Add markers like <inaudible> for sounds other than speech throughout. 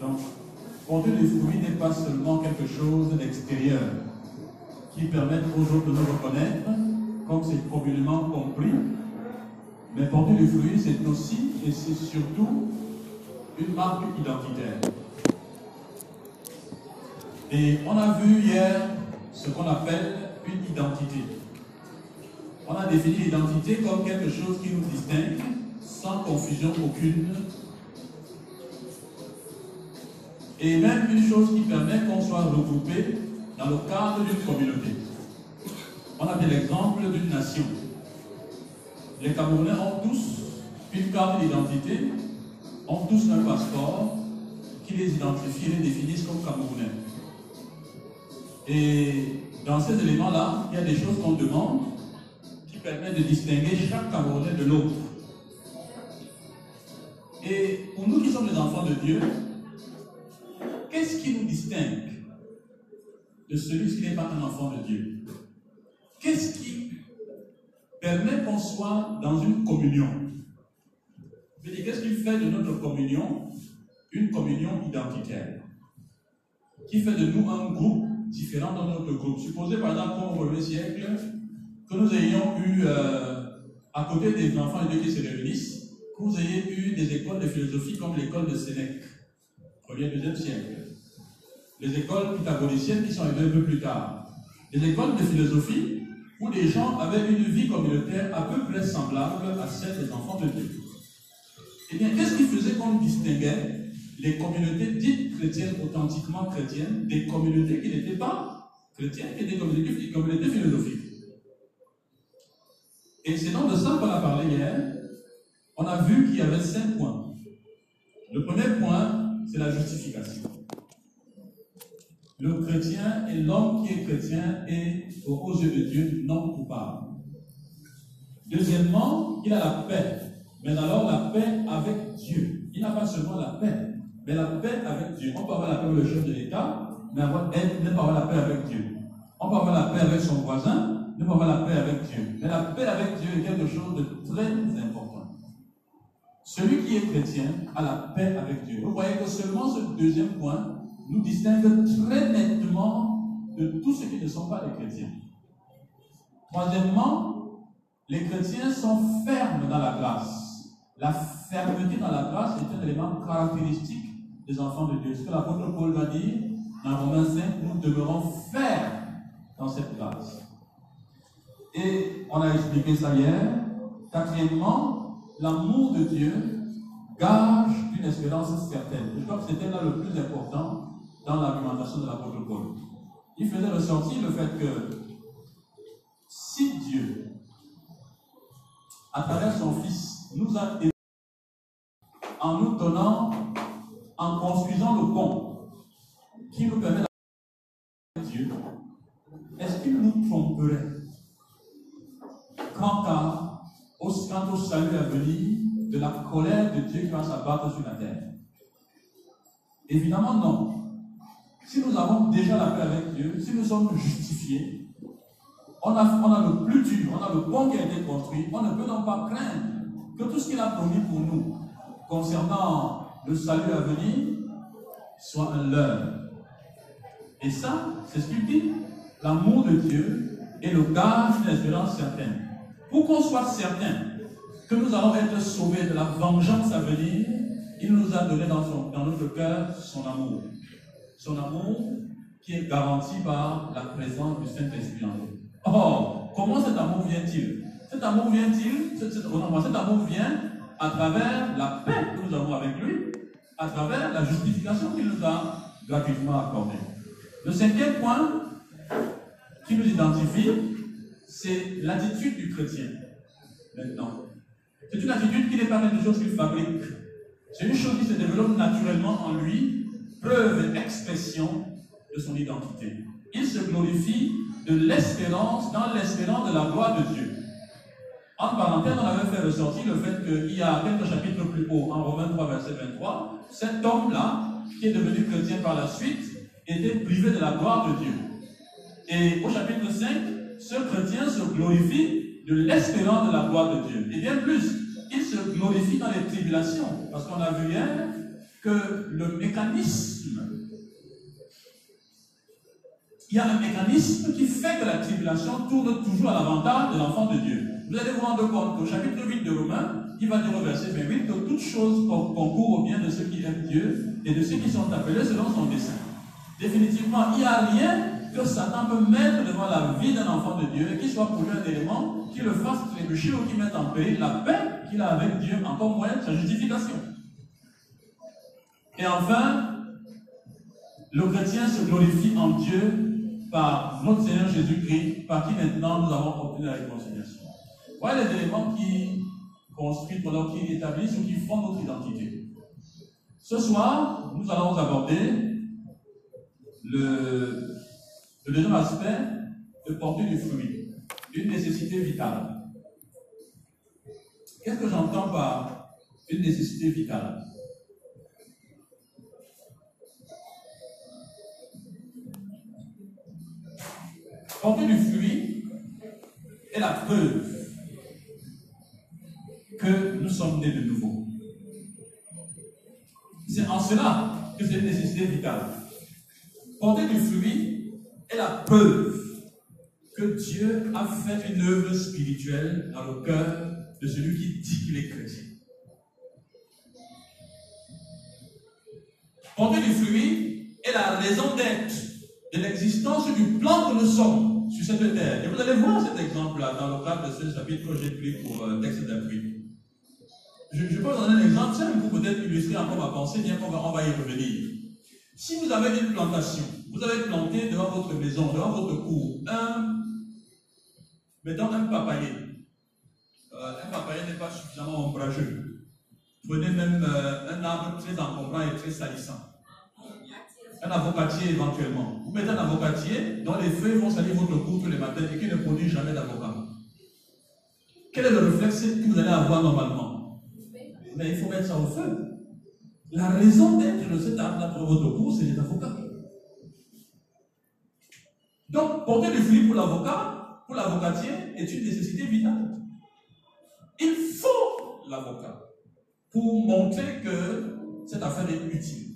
Donc, porter des fruits n'est pas seulement quelque chose d'extérieur qui permet aux autres de nous reconnaître, comme c'est communément compris. Mais porter des fruits, c'est aussi et c'est surtout une marque identitaire. Et on a vu hier ce qu'on appelle une identité. On a défini l'identité comme quelque chose qui nous distingue sans confusion aucune. Et même une chose qui permet qu'on soit regroupé dans le cadre d'une communauté. On a bien l'exemple d'une nation. Les Camerounais ont tous une carte d'identité, ont tous un passeport qui les identifie et les définissent comme Camerounais. Et dans ces éléments-là, il y a des choses qu'on demande qui permettent de distinguer chaque Camerounais de l'autre. Et pour nous qui sommes les enfants de Dieu, qui nous distingue de celui qui n'est pas un enfant de Dieu? Qu'est-ce qui permet qu'on soit dans une communion? Qu'est-ce qui fait de notre communion une communion identitaire? Qui fait de nous un groupe différent dans notre groupe? Supposez par exemple qu'au premier siècle, que nous ayons eu, euh, à côté des enfants de Dieu qui se réunissent, que vous ayez eu des écoles de philosophie comme l'école de Sénèque, 1er, 2 siècle. Les écoles pythagoriciennes qui sont arrivées un peu plus tard. Les écoles de philosophie où les gens avaient une vie communautaire à peu près semblable à celle des enfants de Dieu. Eh bien, qu'est-ce qui faisait qu'on distinguait les communautés dites chrétiennes, authentiquement chrétiennes, des communautés qui n'étaient pas chrétiennes, et des communautés, des communautés philosophiques? Et c'est donc de ça qu'on a parlé hier. On a vu qu'il y avait cinq points. Le premier point, c'est la justification. Le chrétien et l'homme qui est chrétien est, aux yeux de Dieu, non coupable. Deuxièmement, il a la paix. Mais alors la paix avec Dieu. Il n'a pas seulement la paix, mais la paix avec Dieu. On peut avoir la paix avec le chef de l'État, mais avoir, ne pas avoir la paix avec Dieu. On peut avoir la paix avec son voisin, ne pas avoir la paix avec Dieu. Mais la paix avec Dieu est quelque chose de très important. Celui qui est chrétien a la paix avec Dieu. Vous voyez que seulement ce deuxième point nous distingue très nettement de tous ceux qui ne sont pas des chrétiens. Troisièmement, les chrétiens sont fermes dans la grâce. La fermeté dans la grâce est un élément caractéristique des enfants de Dieu. Ce que l'apôtre Paul va dire dans Romains 5, nous demeurons fermes dans cette grâce. Et on a expliqué ça hier. Quatrièmement, l'amour de Dieu gage une espérance certaine. Je crois que c'était là le plus important dans l'argumentation de l'apôtre Paul. Il faisait ressortir le fait que si Dieu, à travers son Fils, nous a aidés en nous donnant, en construisant le pont qui nous permet d'aller Dieu, est-ce qu'il nous tromperait quant, à, au, quant au salut à venir de la colère de Dieu qui va s'abattre sur la terre? Évidemment non. Si nous avons déjà la paix avec Dieu, si nous sommes justifiés, on a, on a le plus dur, on a le pont qui a été construit, on ne peut donc pas craindre que tout ce qu'il a promis pour nous concernant le salut à venir soit un leurre. Et ça, c'est ce qu'il dit. L'amour de Dieu est le gage d'une espérance certaine. Pour qu'on soit certain que nous allons être sauvés de la vengeance à venir, il nous a donné dans, dans notre cœur son amour. Son amour qui est garanti par la présence du Saint-Esprit en nous. Or, comment cet amour vient-il? Cet amour vient-il? Cet, cet, cet amour vient à travers la paix que nous avons avec lui, à travers la justification qu'il nous a gratuitement accordée. Le cinquième point qui nous identifie, c'est l'attitude du chrétien. Maintenant, c'est une attitude qui n'est pas quelque chose qu'il fabrique. C'est une chose qui se développe naturellement en lui, preuve et expression de son identité. Il se glorifie de l'espérance dans l'espérance de la gloire de Dieu. En parenthèse, on avait fait ressortir le fait qu'il y a quelques chapitres plus haut, en Romains 3, verset 23, cet homme-là, qui est devenu chrétien par la suite, était privé de la gloire de Dieu. Et au chapitre 5, ce chrétien se glorifie de l'espérance de la gloire de Dieu. Et bien plus, il se glorifie dans les tribulations. Parce qu'on a vu hier que le mécanisme, il y a un mécanisme qui fait que la tribulation tourne toujours à l'avantage de l'enfant de Dieu. Vous allez vous rendre compte qu'au chapitre 8 de Romains, il va dire au verset 28 que toutes choses concourent au bien de ceux qui aiment Dieu et de ceux qui sont appelés selon son dessein. Définitivement, il n'y a rien que Satan peut mettre devant la vie d'un enfant de Dieu et qui soit pour lui un élément qui le fasse trébucher ou qui mette en paix la paix qu'il a avec Dieu, encore moins sa justification. Et enfin, le chrétien se glorifie en Dieu par notre Seigneur Jésus-Christ, par qui maintenant nous avons obtenu la réconciliation. Voilà les éléments qui construisent, qui établissent ou qui font notre identité. Ce soir, nous allons aborder le, deuxième aspect de porter du fruit, une nécessité vitale. Qu'est-ce que j'entends par une nécessité vitale? Porter du fruit est la preuve que nous sommes nés de nouveau. C'est en cela que c'est une nécessité vitale. Porter du fruit est la preuve que Dieu a fait une œuvre spirituelle dans le cœur de celui qui dit qu'il est chrétien. Porter du fruit est la raison d'être de l'existence du plan que nous sommes sur cette terre. Et vous allez voir cet exemple-là dans le cadre de ce chapitre que j'ai pris pour euh, texte d'appui. Je, je, peux vous donner un exemple simple pour peut-être illustrer encore ma pensée, bien qu'on va, on y revenir. Si vous avez une plantation, vous avez planté devant votre maison, devant votre cour, un, mettons un papayer. Euh, un papayer n'est pas suffisamment ombrageux. Prenez même euh, un arbre très encombrant et très salissant. Un avocatier éventuellement. Vous mettez un avocatier dont les feuilles vont salir votre cour tous les matins et qui ne produit jamais d'avocat. Quel est le réflexe que vous allez avoir normalement? Mais il faut mettre ça au feu. La raison d'être de cet arbre pour votre cours, c'est les avocats. Donc, porter du fruit pour l'avocat, pour l'avocatier, est une nécessité vitale. Il faut l'avocat pour montrer que cette affaire est utile.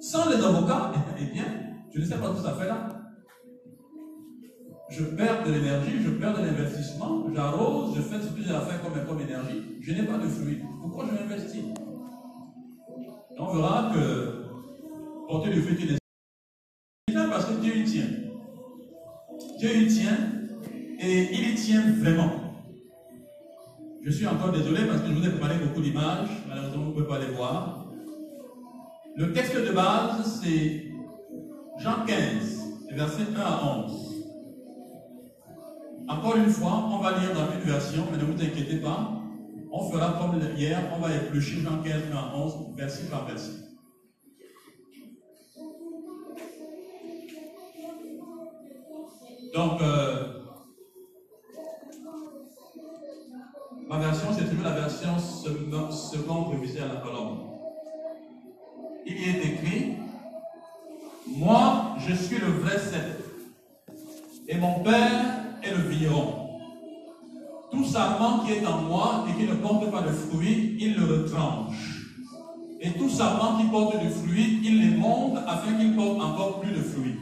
Sans les avocats, <laughs> eh bien, je ne sais pas tout ça fait là. Je perds de l'énergie, je perds de l'investissement, j'arrose, je fais plusieurs affaires comme, comme énergie, je n'ai pas de fruit. Pourquoi je m'investis? On verra que porter le fruit est parce que Dieu y tient. Dieu y tient et il y tient vraiment. Je suis encore désolé parce que je vous ai préparé beaucoup d'images, malheureusement vous ne pouvez pas les voir. Le texte de base, c'est Jean 15, versets 1 à 11. Encore une fois, on va lire dans une version, mais ne vous inquiétez pas, on fera comme hier, on va éplucher Jean 15, 1 11, verset par verset. Donc, euh, vrai cèpe, et mon père est le vigneron. Tout sarment qui est en moi et qui ne porte pas de fruit, il le retranche. Et tout sarment qui porte du fruit, il les afin qu'il porte encore plus de fruits.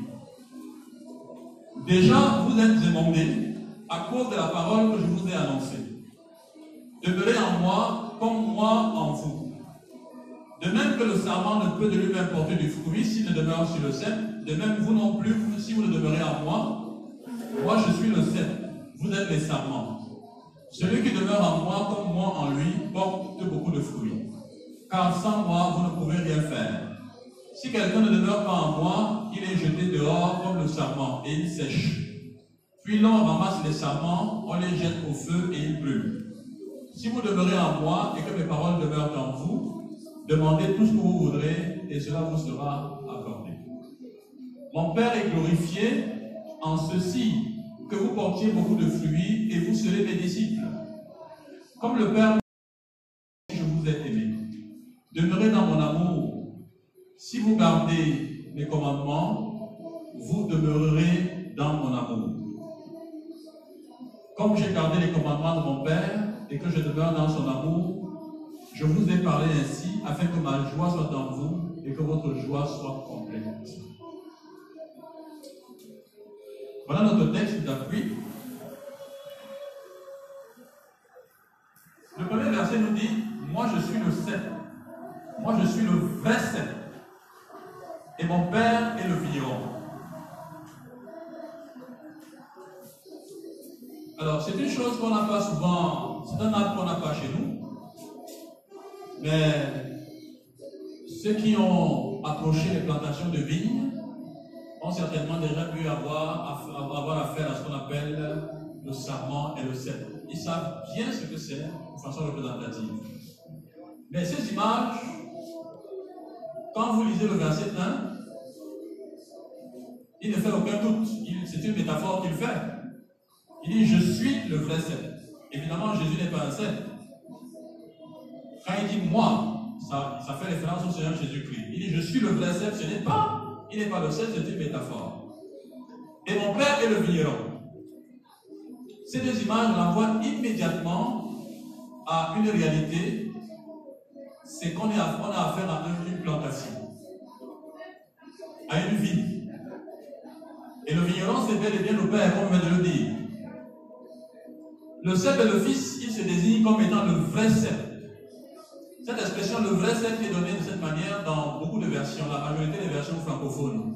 Déjà, vous êtes émondés à cause de la parole que je vous ai annoncée. Demeurez en moi comme moi en vous. De même que le sarment ne peut de lui-même porter du fruit s'il ne demeure sur le cep, de même vous non plus, si vous ne demeurez en moi, moi je suis le cep, vous êtes les sarments. Celui qui demeure en moi comme moi en lui porte beaucoup de fruits. Car sans moi, vous ne pouvez rien faire. Si quelqu'un ne demeure pas en moi, il est jeté dehors comme le sarment et il sèche. Puis l'on ramasse les sarments, on les jette au feu et ils brûlent. Si vous demeurez en moi et que mes paroles demeurent en vous, demandez tout ce que vous voudrez et cela vous sera. Mon Père est glorifié en ceci que vous portiez beaucoup de fruits et vous serez mes disciples. Comme le Père, je vous ai aimé. Demeurez dans mon amour. Si vous gardez mes commandements, vous demeurerez dans mon amour. Comme j'ai gardé les commandements de mon Père et que je demeure dans son amour, Je vous ai parlé ainsi afin que ma joie soit en vous et que votre joie soit complète. Voilà notre texte d'appui. Le premier verset nous dit, moi je suis le cep. Moi je suis le vrai cep. Et mon père est le vigneron. Alors c'est une chose qu'on n'a pas souvent, c'est un arbre qu'on n'a pas chez nous. Mais ceux qui ont approché les plantations de vignes ont certainement déjà pu avoir, avoir affaire à ce qu'on appelle le sarment et le cèdre. Ils savent bien ce que c'est de façon représentative. Mais ces images, quand vous lisez le verset 1, il ne fait aucun doute. C'est une métaphore qu'il fait. Il dit Je suis le vrai cèdre. Évidemment, Jésus n'est pas un cèdre. Quand il dit moi, ça, fait référence au Seigneur Jésus-Christ. Il dit Je suis le vrai cèdre. Ce n'est pas, il n'est pas le cèdre, c'est une métaphore. Et mon Père est le vigneron. Ces deux images renvoient immédiatement à une réalité, c'est qu'on a, affaire à une plantation, à une vie. Et le vigneron, c'est bel bien le Père, comme on vient de le dire. Le cèpe et le fils, il se désigne comme étant le vrai cèpe. Cette expression, le vrai cèpe, est donnée de cette manière dans beaucoup de versions, la majorité des versions francophones.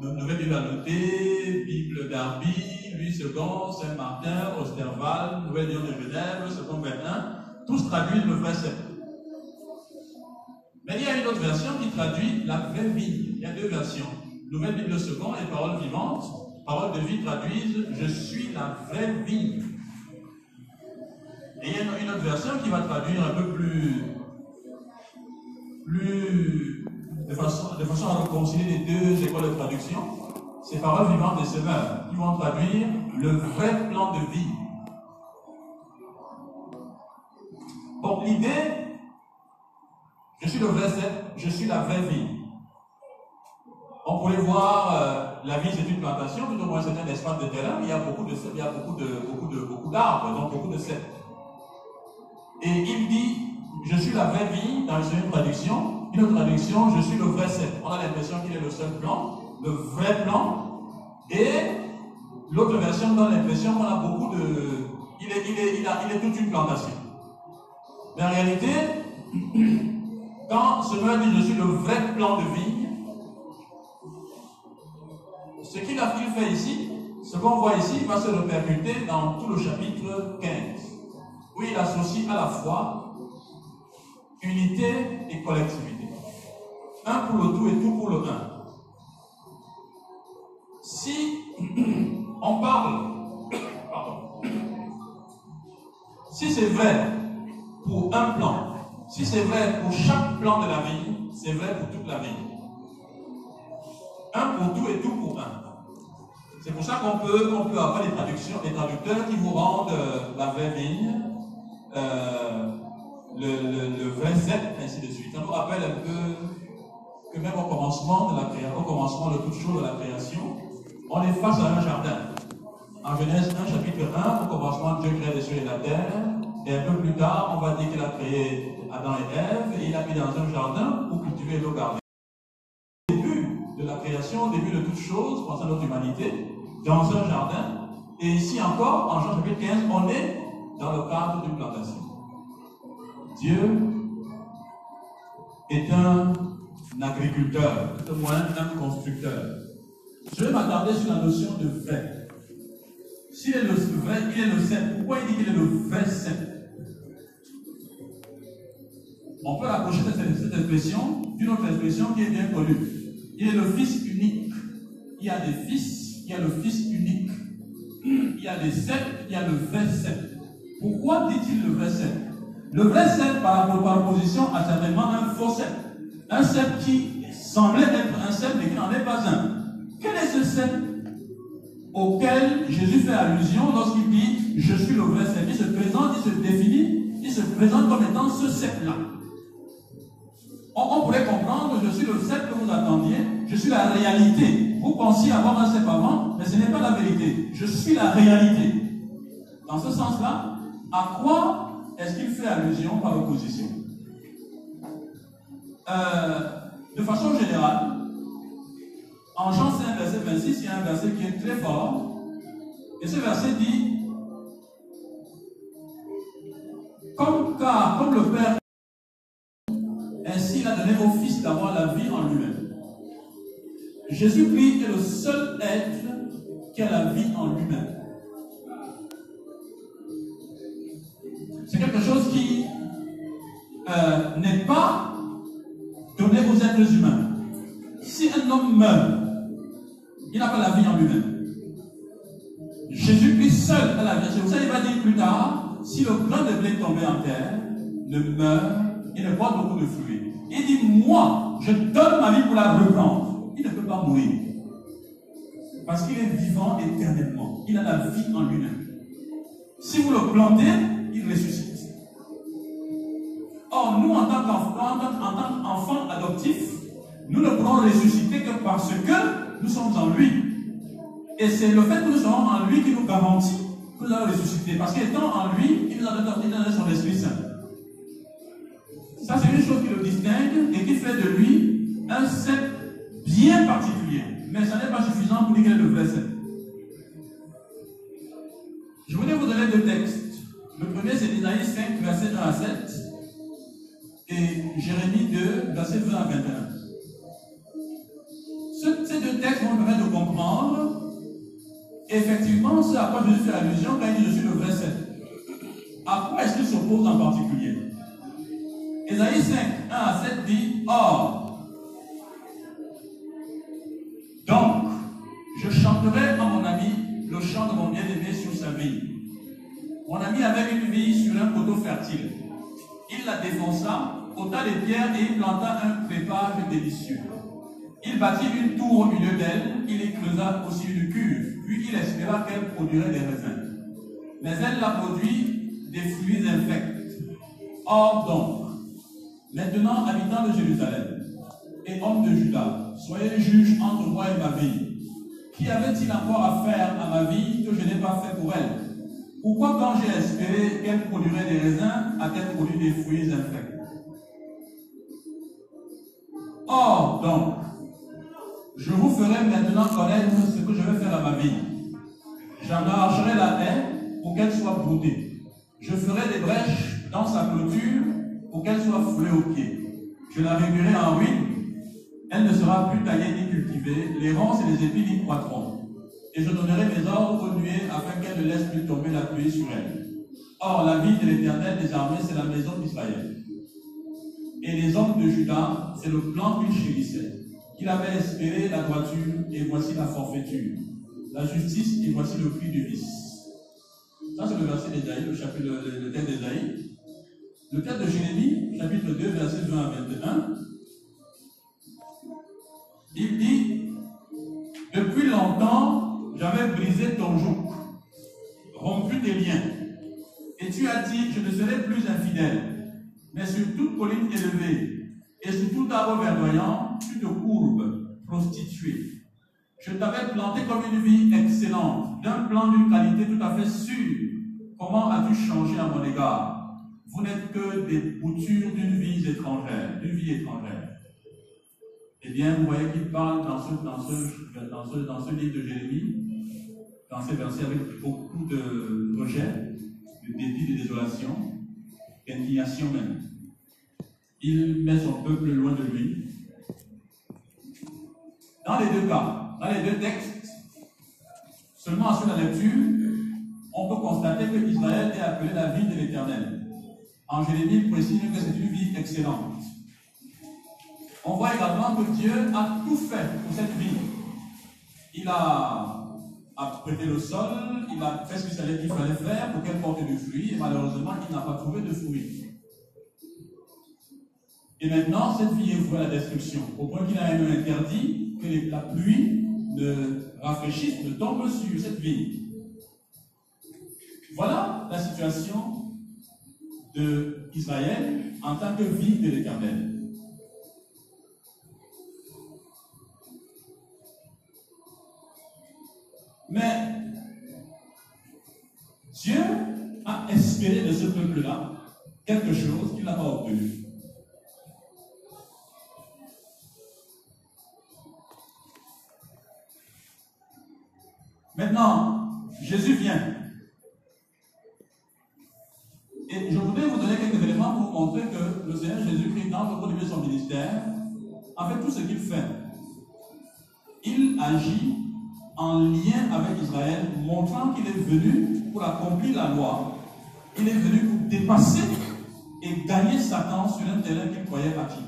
Nouvelle Bible annotée, Bible d'Arby, Louis II, Saint-Martin, Osterval, Nouvelle Lyon de Genève, Second 21, tous traduisent le vrai cèpe. Mais il y a une autre version qui traduit la vraie vie. Il y a deux versions. Nouvelle Bible second et paroles vivantes. Paroles de vie traduisent Je suis la vraie vie. Et il y a une autre version qui va traduire un peu plus plus de façon, de à réconcilier les deux écoles de traduction, ces paroles vivantes des semeurs, qui vont traduire le vrai plan de vie. Donc l'idée, je suis le vrai je suis la vraie vie. On pourrait voir, euh, la vie c'est une plantation, tout au moins c'est un espace de terrain, il y a beaucoup de il y a beaucoup de beaucoup de beaucoup d'arbres, donc beaucoup de cèpes. Et il dit je suis la vraie vie dans une traduction. Une autre traduction, je suis le vrai cèpe. On a l'impression qu'il est le seul plan, le vrai plan. Et l'autre version donne l'impression qu'on a beaucoup de. Il est, il, est, toute une plantation. Mais en réalité, <clears throat> quand ce dit je suis le vrai plan de vie, ce qu'il a fait ici, ce qu'on voit ici, va se répercuter dans tout le chapitre 15, où il associe à la fois unité et collectivité. Un pour le tout et tout pour le un. Si <clears throat> on parle, pardon, si c'est vrai pour un plan, si c'est vrai pour chaque plan de la vie, c'est vrai pour toute la vie. Un pour tout et tout pour un. C'est pour ça qu'on peut, peut avoir des traductions, des traducteurs qui vous rendent euh, la vraie vie. Euh, le, le, vrai ainsi de suite. Ça nous rappelle un peu que même au commencement de la création, au commencement de toute chose de la création, on est face à un jardin. En Genèse 1, chapitre 1, au commencement, Dieu crée les cieux et la terre. Et un peu plus tard, on va dire qu'il a créé Adam et Ève et il a mis dans un jardin pour cultiver le garder. Au début de la création, au début de toute chose, pensant à notre humanité, dans un jardin. Et ici encore, en Jean chapitre 15, on est dans le cadre d'une plantation. Dieu est un agriculteur, moins un constructeur. Je vais m'attarder sur la notion de vrai. S'il est le vrai, il est le saint. Pourquoi il dit qu'il est le vrai saint On peut rapprocher cette, expression d'une autre expression qui est bien connue. Il est le fils unique. Il y a des fils, il y a le fils unique. Il y a des sept, il y a le vrai saint. Pourquoi dit-il le vrai saint le vrai cep, par, opposition, a certainement un faux cep. Un cep qui semblait être un cep, mais qui n'en est pas un. Quel est ce cep auquel Jésus fait allusion lorsqu'il dit Je suis le vrai cep Il se présente, il se définit, il se présente comme étant ce cep-là. On, pourrait comprendre Je suis le cep que vous attendiez, je suis la réalité. Vous pensiez avoir un cep avant, mais ce n'est pas la vérité. Je suis la réalité. Dans ce sens-là, à quoi est-ce qu'il fait allusion par opposition euh, de façon générale, en Jean 5, verset 26, il y a un verset qui est très fort. Et ce verset dit comme, car, comme le Père, ainsi il a donné au Fils d'avoir la vie en lui-même. Jésus-Christ est le seul être qui a la vie en lui-même. C'est quelque chose qui euh, n'est pas donné aux êtres humains. Si un homme meurt, il n'a pas la vie en lui-même. Jésus-Christ seul a la vie. Pour ça qu'il va dire plus tard, si le grain de blé tombé en terre ne meurt et ne boit beaucoup de fruits, il dit, moi, je donne ma vie pour la reprendre. Il ne peut pas mourir. Parce qu'il est vivant éternellement. Il a la vie en lui-même. Si vous le plantez, il ressuscite. Nous, en tant qu'enfants adoptifs, nous ne pourrons ressusciter que parce que nous sommes en lui. Et c'est le fait que nous sommes en lui qui nous garantit que nous allons ressusciter. Parce qu'étant en lui, il nous a donné son Esprit Saint. Ça, c'est une chose qui le distingue et qui fait de lui un Saint bien particulier. Mais ça n'est pas suffisant pour dire qu'il est le vrai. Je voulais vous donner deux textes. Le premier, c'est Isaïe 5, verset 1 à 7, et Jérémie 2, verset 20 à 21. ces deux textes vont permettre de comprendre effectivement ce à quoi Jésus fait allusion quand il dit Je suis le vrai. À quoi est-ce qu'il s'oppose en particulier? Isaïe 5, 1 à 7 dit Or, donc, je chanterai à mon ami le chant de mon bien-aimé sur sa vie. Mon ami avait une vie sur un poteau fertile. Il la défonça, ôta les pierres et planta un crépage délicieux. Il bâtit une tour au milieu d'elle, il y creusa aussi une cuve, puis il espéra qu'elle produirait des raisins. Mais elle l'a produit des fruits infects. Or donc, maintenant habitants de Jérusalem et hommes de Juda, soyez juges entre moi et ma vie. Qui avait-il encore à faire à ma vie que je n'ai pas fait pour elle? Pourquoi quand j'ai espéré qu'elle produirait des raisins, a-t-elle produit des fruits infects Or, donc, je vous ferai maintenant connaître ce que je vais faire à ma vie. J'en arracherai la haie pour qu'elle soit broutée. Je ferai des brèches dans sa clôture pour qu'elle soit foulée aux pieds. Je la réduirai en ruine. Elle ne sera plus taillée ni cultivée. Les ronces et les épis y croîtront et je donnerai mes ordres aux nuées afin qu'elle ne laisse plus tomber la pluie sur elle. Or, la vie de l'Éternel des armées, c'est la maison d'Israël. Et les hommes de Judas, c'est le plan qu'il chérissait. Il avait espéré la droiture, et voici la forfaiture. La justice, et voici le prix du vice. Ça, c'est le verset d'Ésaïe, le chapitre, le, le texte. Le texte de Jérémie, chapitre 2, verset 20 à 21. Il dit, depuis longtemps, j'avais brisé ton joug, rompu tes liens. Et tu as dit, je ne serai plus infidèle. Mais sur toute colline élevée et sur tout arbre verdoyant, tu te courbes, prostituée. Je t'avais planté comme une vie excellente, d'un plan d'une qualité tout à fait sûre. Comment as-tu changé à mon égard? Vous n'êtes que des boutures d'une vie étrangère, d'une vie étrangère. Eh bien, vous voyez qu'il parle dans ce, dans, ce, dans, ce, dans ce livre de Jérémie dans ces versets avec beaucoup de rejet, de dépit, de désolation, d'indignation même. Il met son peuple loin de lui. Dans les deux cas, dans les deux textes, seulement à la lecture, on peut constater que Israël est appelé la vie de l'Éternel. En Jérémie, précise que c'est une vie excellente. On voit également que Dieu a tout fait pour cette vie. Il a a prêté le sol, il a fait ce qu'il fallait faire pour qu'elle porte du fruit, et malheureusement, il n'a pas trouvé de fruit. Et maintenant, cette vie est vouée à la destruction, au point qu'il a même interdit que la pluie ne rafraîchisse, ne tombe sur cette vie. Voilà la situation d'Israël en tant que vie de l'Éternel. Mais Dieu a espéré de ce peuple-là quelque chose qu'il n'a pas obtenu. Maintenant, Jésus vient. Et je voudrais vous donner quelques éléments pour montrer que le Seigneur Jésus-Christ, dans le cours de son ministère, en fait, tout ce qu'il fait, il agit en lien avec Israël, montrant qu'il est venu pour accomplir la loi. Il est venu pour dépasser et gagner Satan sur un terrain qu'il croyait acquis.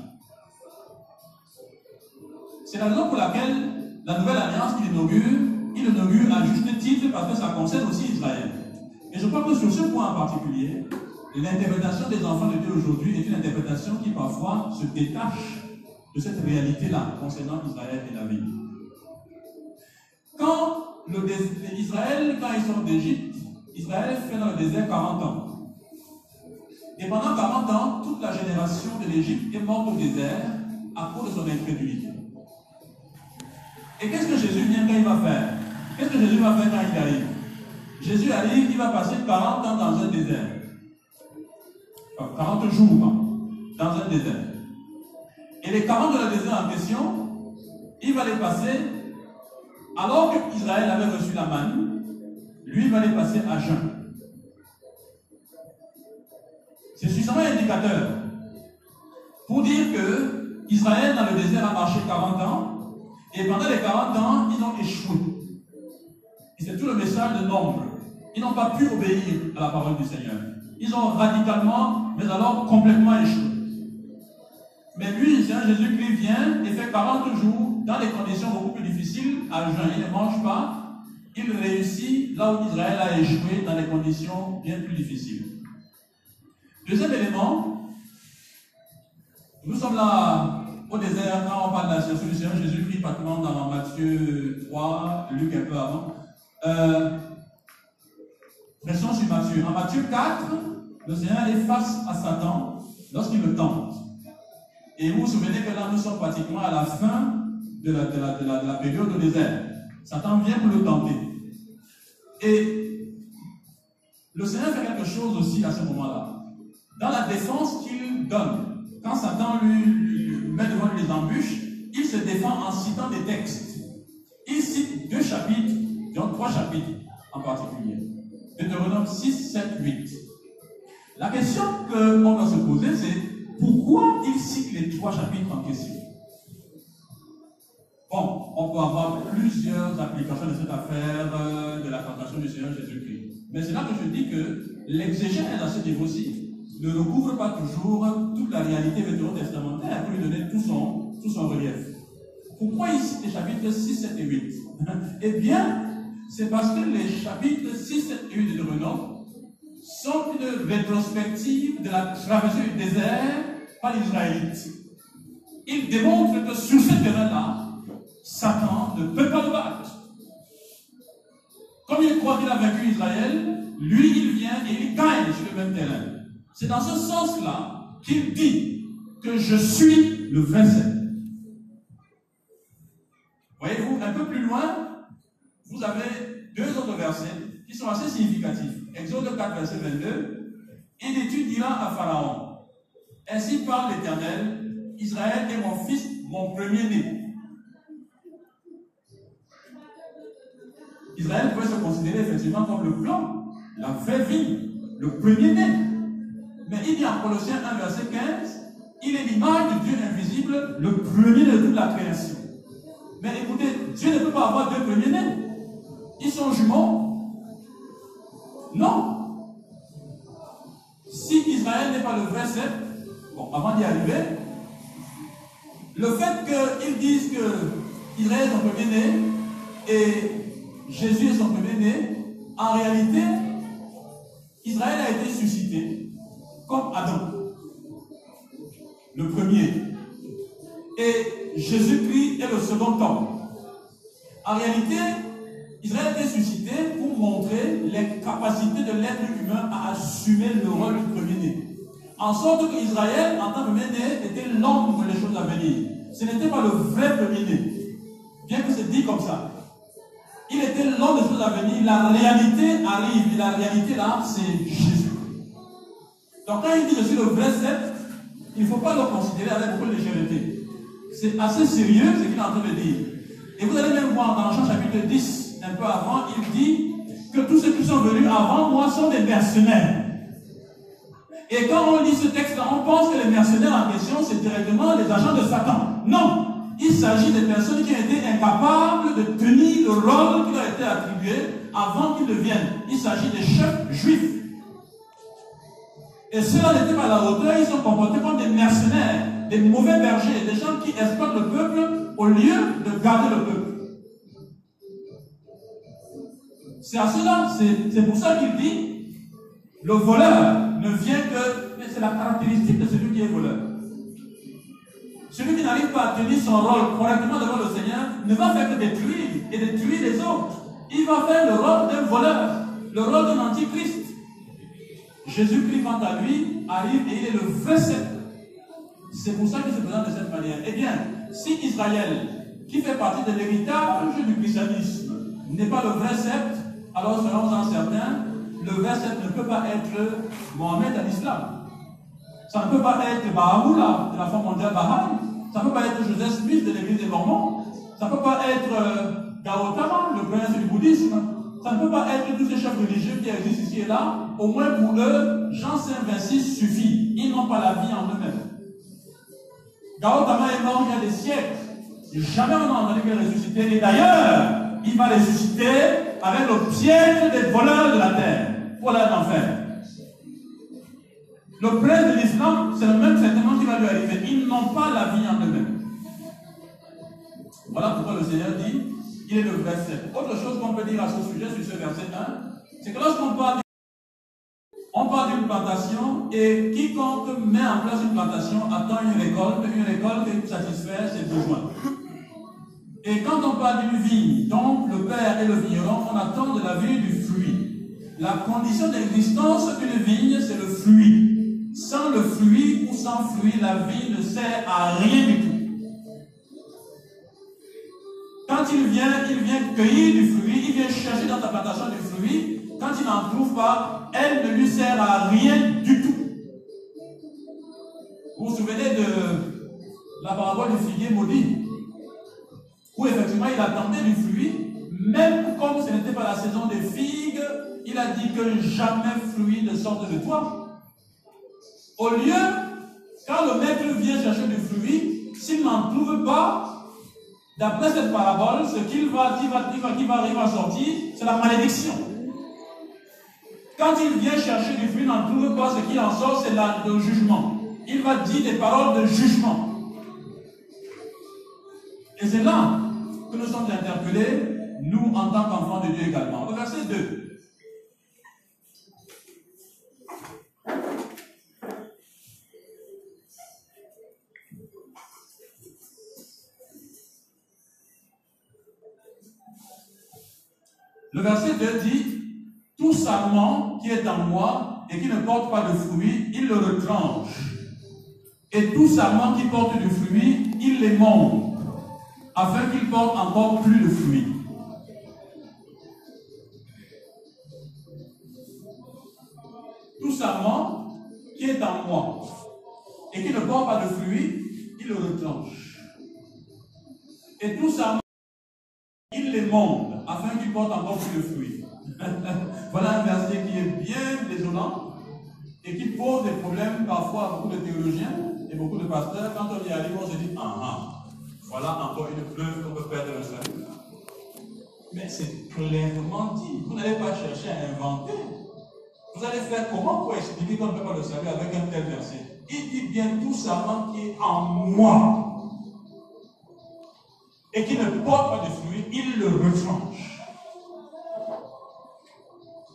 C'est la raison pour laquelle la nouvelle alliance qu'il inaugure, il inaugure à juste titre parce que ça concerne aussi Israël. Et je crois que sur ce point en particulier, l'interprétation des enfants de Dieu aujourd'hui est une interprétation qui parfois se détache de cette réalité-là concernant Israël et la vie. Quand le, Israël, quand ils sortent d'Égypte, Israël fait dans le désert 40 ans. Et pendant 40 ans, toute la génération de l'Égypte est morte au désert à cause de son incrédulité. Et qu'est-ce que Jésus vient quand il va faire? Qu'est-ce que Jésus va faire quand il arrive? Jésus arrive, il va passer 40 ans dans un désert. 40 jours dans un désert. Et les 40 de la désert en question, il va les passer, alors qu'Israël avait reçu la manne, lui va les passer à jeun. C'est suffisamment indicateur pour dire que Israël dans le désert a marché 40 ans et pendant les 40 ans, ils ont échoué. C'est tout le message de nombre. Ils n'ont pas pu obéir à la parole du Seigneur. Ils ont radicalement, mais alors complètement échoué. Mais lui, Jésus-Christ vient et fait 40 jours dans des conditions beaucoup plus difficiles, à jeûner, il ne mange pas. Il réussit là où Israël a échoué dans des conditions bien plus difficiles. Deuxième élément, nous sommes là au désert quand on parle de la solution du Seigneur Jésus-Christ, pratiquement dans Matthieu 3, Luc un peu avant. Euh, sur Matthieu. En Matthieu 4, le Seigneur est face à Satan lorsqu'il le tente. Et vous vous souvenez que là, nous sommes pratiquement à la fin de la, de de période au désert. Satan vient pour le tenter. Et le Seigneur fait quelque chose aussi à ce moment-là dans la défense qu'il donne. Quand Satan lui, met devant lui les embûches, il se défend en citant des textes. Il cite deux chapitres, donc trois chapitres en particulier. Deutéronome 6, 7, 8. La question qu'on doit se poser, c'est pourquoi il cite les trois chapitres en question? Bon, on peut avoir plusieurs applications de cette affaire euh, de la tentation du Seigneur Jésus-Christ. Mais c'est là que je dis que l'exégèse à ce niveau-ci ne recouvre pas toujours toute la réalité vétérotestamentaire pour lui donner tout son, tout son relief. Pourquoi il cite les chapitres 6, 7 et 8 <laughs> Eh bien, c'est parce que les chapitres 6, 7 et 8 de Deutéronome sont une rétrospective de la traversée du désert par les Israélites. Ils démontrent que sur ce terrain-là, Satan ne peut pas le battre. Comme il croit qu'il a vaincu Israël, lui, il vient et il gagne sur le même terrain. C'est dans ce sens-là qu'il dit que je suis le verset. Voyez-vous, un peu plus loin, vous avez deux autres versets qui sont assez significatifs. Exode 4, verset 22. Et tu diras à Pharaon, ainsi parle l'Éternel, Israël est mon fils, mon premier-né. Israël pouvait se considérer effectivement comme le plan, la vraie vie, le premier-né. Mais il dit en Colossiens 1, verset 15, il est l'image du Dieu invisible, le premier de toute la création. Mais écoutez, Dieu ne peut pas avoir deux premiers-nés. Ils sont jumeaux. Non. Si Israël n'est pas le vrai sept, bon, avant d'y arriver, le fait qu'ils disent que Israël est son premier-né et Jésus est son premier-né, en réalité, Israël a été suscité comme Adam, le premier. Et Jésus-Christ est le second homme. En réalité, Israël est suscité pour montrer les capacités de l'être humain à assumer le rôle du premier-né. En sorte qu'Israël, en tant que premier-né, était l'ombre des choses à venir. Ce n'était pas le vrai premier-né. Bien que c'est dit comme ça. Il était l'ombre des choses à venir. La réalité arrive. Et la réalité là, c'est Jésus. Donc quand il dit je suis le vrai sept, il ne faut pas le considérer avec beaucoup de légèreté. C'est assez sérieux ce qu'il est en train de dire. Et vous allez même voir dans Jean chapitre 10, texte un peu avant, il dit que tous ceux qui sont venus avant moi sont des mercenaires. Et quand on lit ce texte-là, on pense que les mercenaires en question, c'est directement les agents de Satan. Non, il s'agit des personnes qui ont été incapables de tenir le rôle qui leur a été attribué avant qu'ils ne viennent. Il s'agit des chefs juifs. Et ceux-là n'étaient pas à la hauteur, ils sont comportés comme des mercenaires, des mauvais bergers, des gens qui exploitent le peuple au lieu de garder le peuple. C'est à cela, c'est pour ça qu'il dit, le voleur ne vient que, c'est la caractéristique de celui qui est voleur. Celui qui n'arrive pas à tenir son rôle correctement devant le Seigneur ne va faire que détruire et détruire les autres. Il va faire le rôle d'un voleur, le rôle d'un antichrist. Jésus-Christ, quant à lui, arrive et il est le vrai. C'est pour ça qu'il se présente de cette manière. Eh bien, si Israël, qui fait partie de l'héritage du christianisme, n'est pas le vrai sceptre, alors selon certains, le vrai sceptre ne peut pas être Mohamed à l'islam. Ça ne peut pas être Bahá'u'lláh de la forme mondiale Bahá'í. Ça ne peut pas être Joseph Smith de l'église des Mormons. Ça ne peut pas être euh, Gautama, le prince du bouddhisme. Ça ne peut pas être tous ces chefs religieux qui existent ici et là. Au moins pour eux, Jean 5, 26 suffit. Ils n'ont pas la vie en eux-mêmes. Gautama est mort il y a des siècles. Jamais on n'a entendu qu'il ressuscité. Et d'ailleurs, il va ressusciter avec le piège des voleurs de la terre. Voilà l'enfer. Le prince de l'islam, c'est le même sentiment qui va lui arriver. Ils n'ont pas la vie en eux-mêmes. Voilà pourquoi le Seigneur dit il est le verset. Autre chose qu'on peut dire à ce sujet, sur ce verset 1, c'est que lorsqu'on parle on parle d'une plantation et quiconque met en place une plantation attend une récolte, une récolte qui satisfait ses besoins. Et quand on parle d'une vigne, donc le père et le vigneron, on attend de la vie du fruit. La condition d'existence d'une vigne, c'est le fruit. Le fruit ou sans fruit, la vie ne sert à rien du tout. Quand il vient, il vient cueillir du fruit, il vient chercher dans ta plantation du fruit. Quand il n'en trouve pas, elle ne lui sert à rien du tout. Vous vous souvenez de la parabole du figuier maudit? Où effectivement il attendait du fruit, même comme ce n'était pas la saison des figues, il a dit que jamais fruit ne sorte de toi. Au lieu, quand le maître vient chercher du fruit, s'il n'en trouve pas, D'après cette parabole, ce qu'il va, qui va, va, va, à sortir, c'est la malédiction. Quand il vient chercher du fruit, n'en trouve pas, ce qui en sort, c'est le jugement. Il va dire des paroles de jugement. Et c'est là que nous sommes interpellés, nous en tant qu'enfants de Dieu également. Verset 2. Le verset 2 dit, tout sarment qui est en moi et qui ne porte pas de fruit, il le retranche. Et tout sarment qui porte du fruit, il les monte, afin qu'il porte encore plus de fruits. Tout sarment qui est en moi et qui ne porte pas de fruit, il le retranche. Et tout sarment, il les monte afin qu'il porte encore plus de fruits. <laughs> voilà un verset qui est bien désolant et qui pose des problèmes parfois à beaucoup de théologiens et beaucoup de pasteurs. Quand on y arrive, on se dit Ah ah, voilà encore une preuve qu'on peut perdre un salut. Mais c'est clairement dit. Vous n'allez pas chercher à inventer. Vous allez faire comment pour expliquer qu'on ne peut pas le salut avec un tel verset? Il dit bien tout simplement qui est en moi et qui ne porte pas de fruits, il le retranche.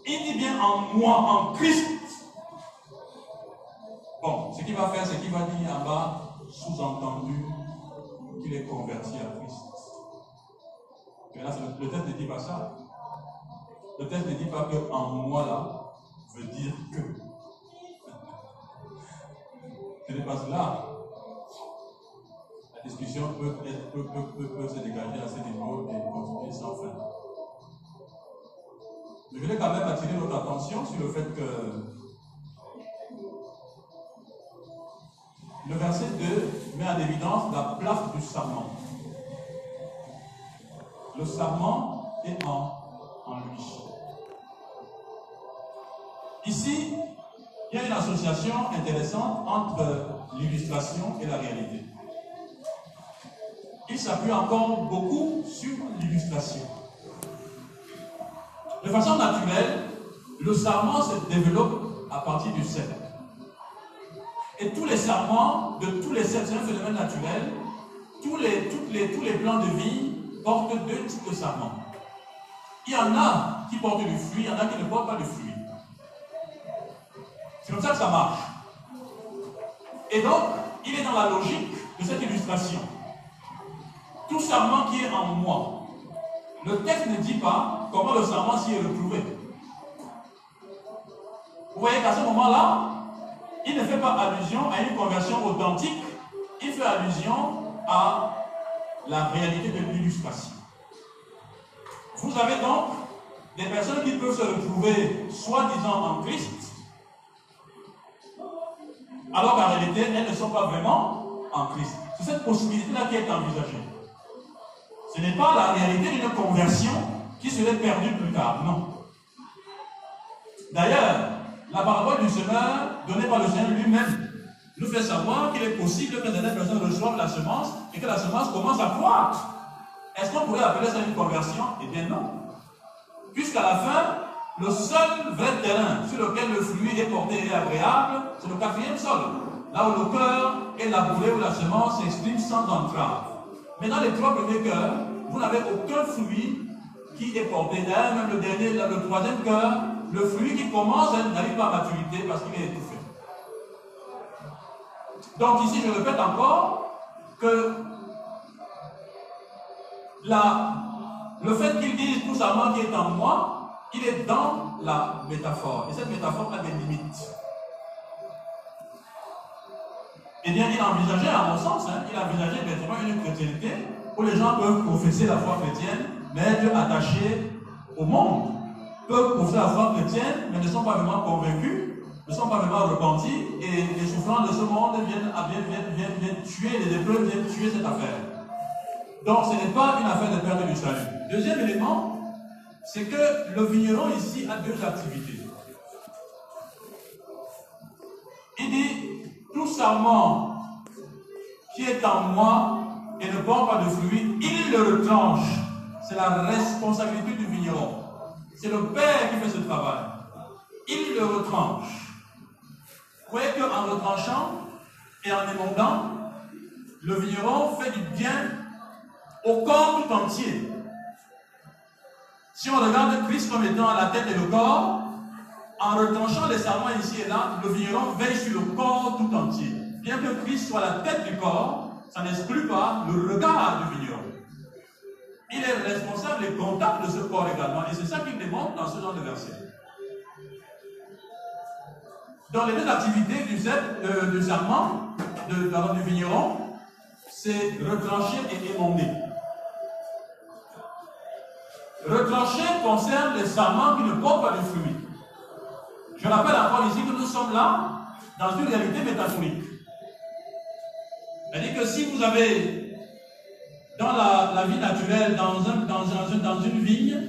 Il dit bien en moi, en Christ. Bon, ce qu'il va faire, c'est qu'il va dire en bas, sous-entendu, qu'il est converti à Christ. Mais là, le, texte ne dit pas ça. Le texte ne dit pas que en moi là veut dire que. Ce n'est pas cela discussion peut, être, se dégager à ce niveau et continuer sans fin. Je voulais quand même attirer notre attention sur le fait que le verset 2 met en évidence la place du serment. Le serment, et en, en lui. Ici, il y a une association intéressante entre l'illustration et la réalité. S'appuie encore beaucoup sur l'illustration. De façon naturelle, le serment se développe à partir du cercle. Et tous les serments de tous les cercles, c'est un phénomène naturel. Tous les, les, tous les plans de vie portent deux types de serments. Il y en a qui portent du fruit, il y en a qui ne portent pas de fruit. C'est comme ça que ça marche. Et donc, il est dans la logique de cette illustration. Tout serment qui est en moi. Le texte ne dit pas comment le serment s'y est retrouvé. Vous voyez qu'à ce moment-là, il ne fait pas allusion à une conversion authentique, il fait allusion à la réalité de l'illustration. Vous avez donc des personnes qui peuvent se retrouver soi-disant en Christ, alors qu'en réalité, elles ne sont pas vraiment en Christ. C'est cette possibilité-là qui est envisagée. Ce n'est pas la réalité d'une conversion qui serait perdue plus tard, non. D'ailleurs, la parabole du semeur donnée par le Seigneur lui-même nous fait savoir qu'il est possible que certaines personnes reçoivent la semence et que la semence commence à croître. Est-ce qu'on pourrait appeler ça une conversion? Eh bien non. Puisqu'à la fin, le seul vrai terrain sur lequel le fruit est porté et agréable, c'est le quatrième sol. Là où le cœur et la boulée ou la semence s'expriment sans entrave. Mais dans les trois premiers cœurs, vous n'avez aucun fruit qui est porté. D'ailleurs, même le dernier, le troisième cœur, le fruit qui commence n'arrive pas à maturité parce qu'il est étouffé. Donc ici, je répète encore que le fait qu'il dise tout simplement qui est en moi, il est dans la métaphore. Et cette métaphore a des limites. Eh bien, il a envisagé, à mon sens, hein, il a envisagé effectivement une chrétienté où les gens peuvent professer la foi chrétienne, mais être attachés au monde. Peuvent professer la foi chrétienne, mais ne sont pas vraiment convaincus ne sont pas vraiment repentis et les souffrances de ce monde viennent, viennent, viennent, viennent, tuer, les épreuves viennent tuer cette affaire. Donc ce n'est pas une affaire de perte du salut. Deuxième élément, c'est que le vigneron ici a deux activités. Qui est en moi et ne porte pas de fruits, il le retranche. C'est la responsabilité du vigneron. C'est le Père qui fait ce travail. Il le retranche. Vous voyez qu'en retranchant et en émondant, le vigneron fait du bien au corps tout entier. Si on regarde Christ comme étant la tête et le corps, en retranchant les serments ici et là, le vigneron veille sur le corps tout entier. Bien que Christ soit la tête du corps, ça n'exclut pas le regard du vigneron. Il est responsable et comptable de ce corps également. Et c'est ça qu'il démontre dans ce genre de verset. Dans les deux activités du, euh, du serment, de, du vigneron, c'est retrancher et émonder. Retrancher concerne les serments qui ne portent pas de fruits. Je rappelle encore ici que nous sommes là dans une réalité métaphorique. C'est-à-dire que si vous avez dans la, vie naturelle, dans, un, dans, un, dans une vigne,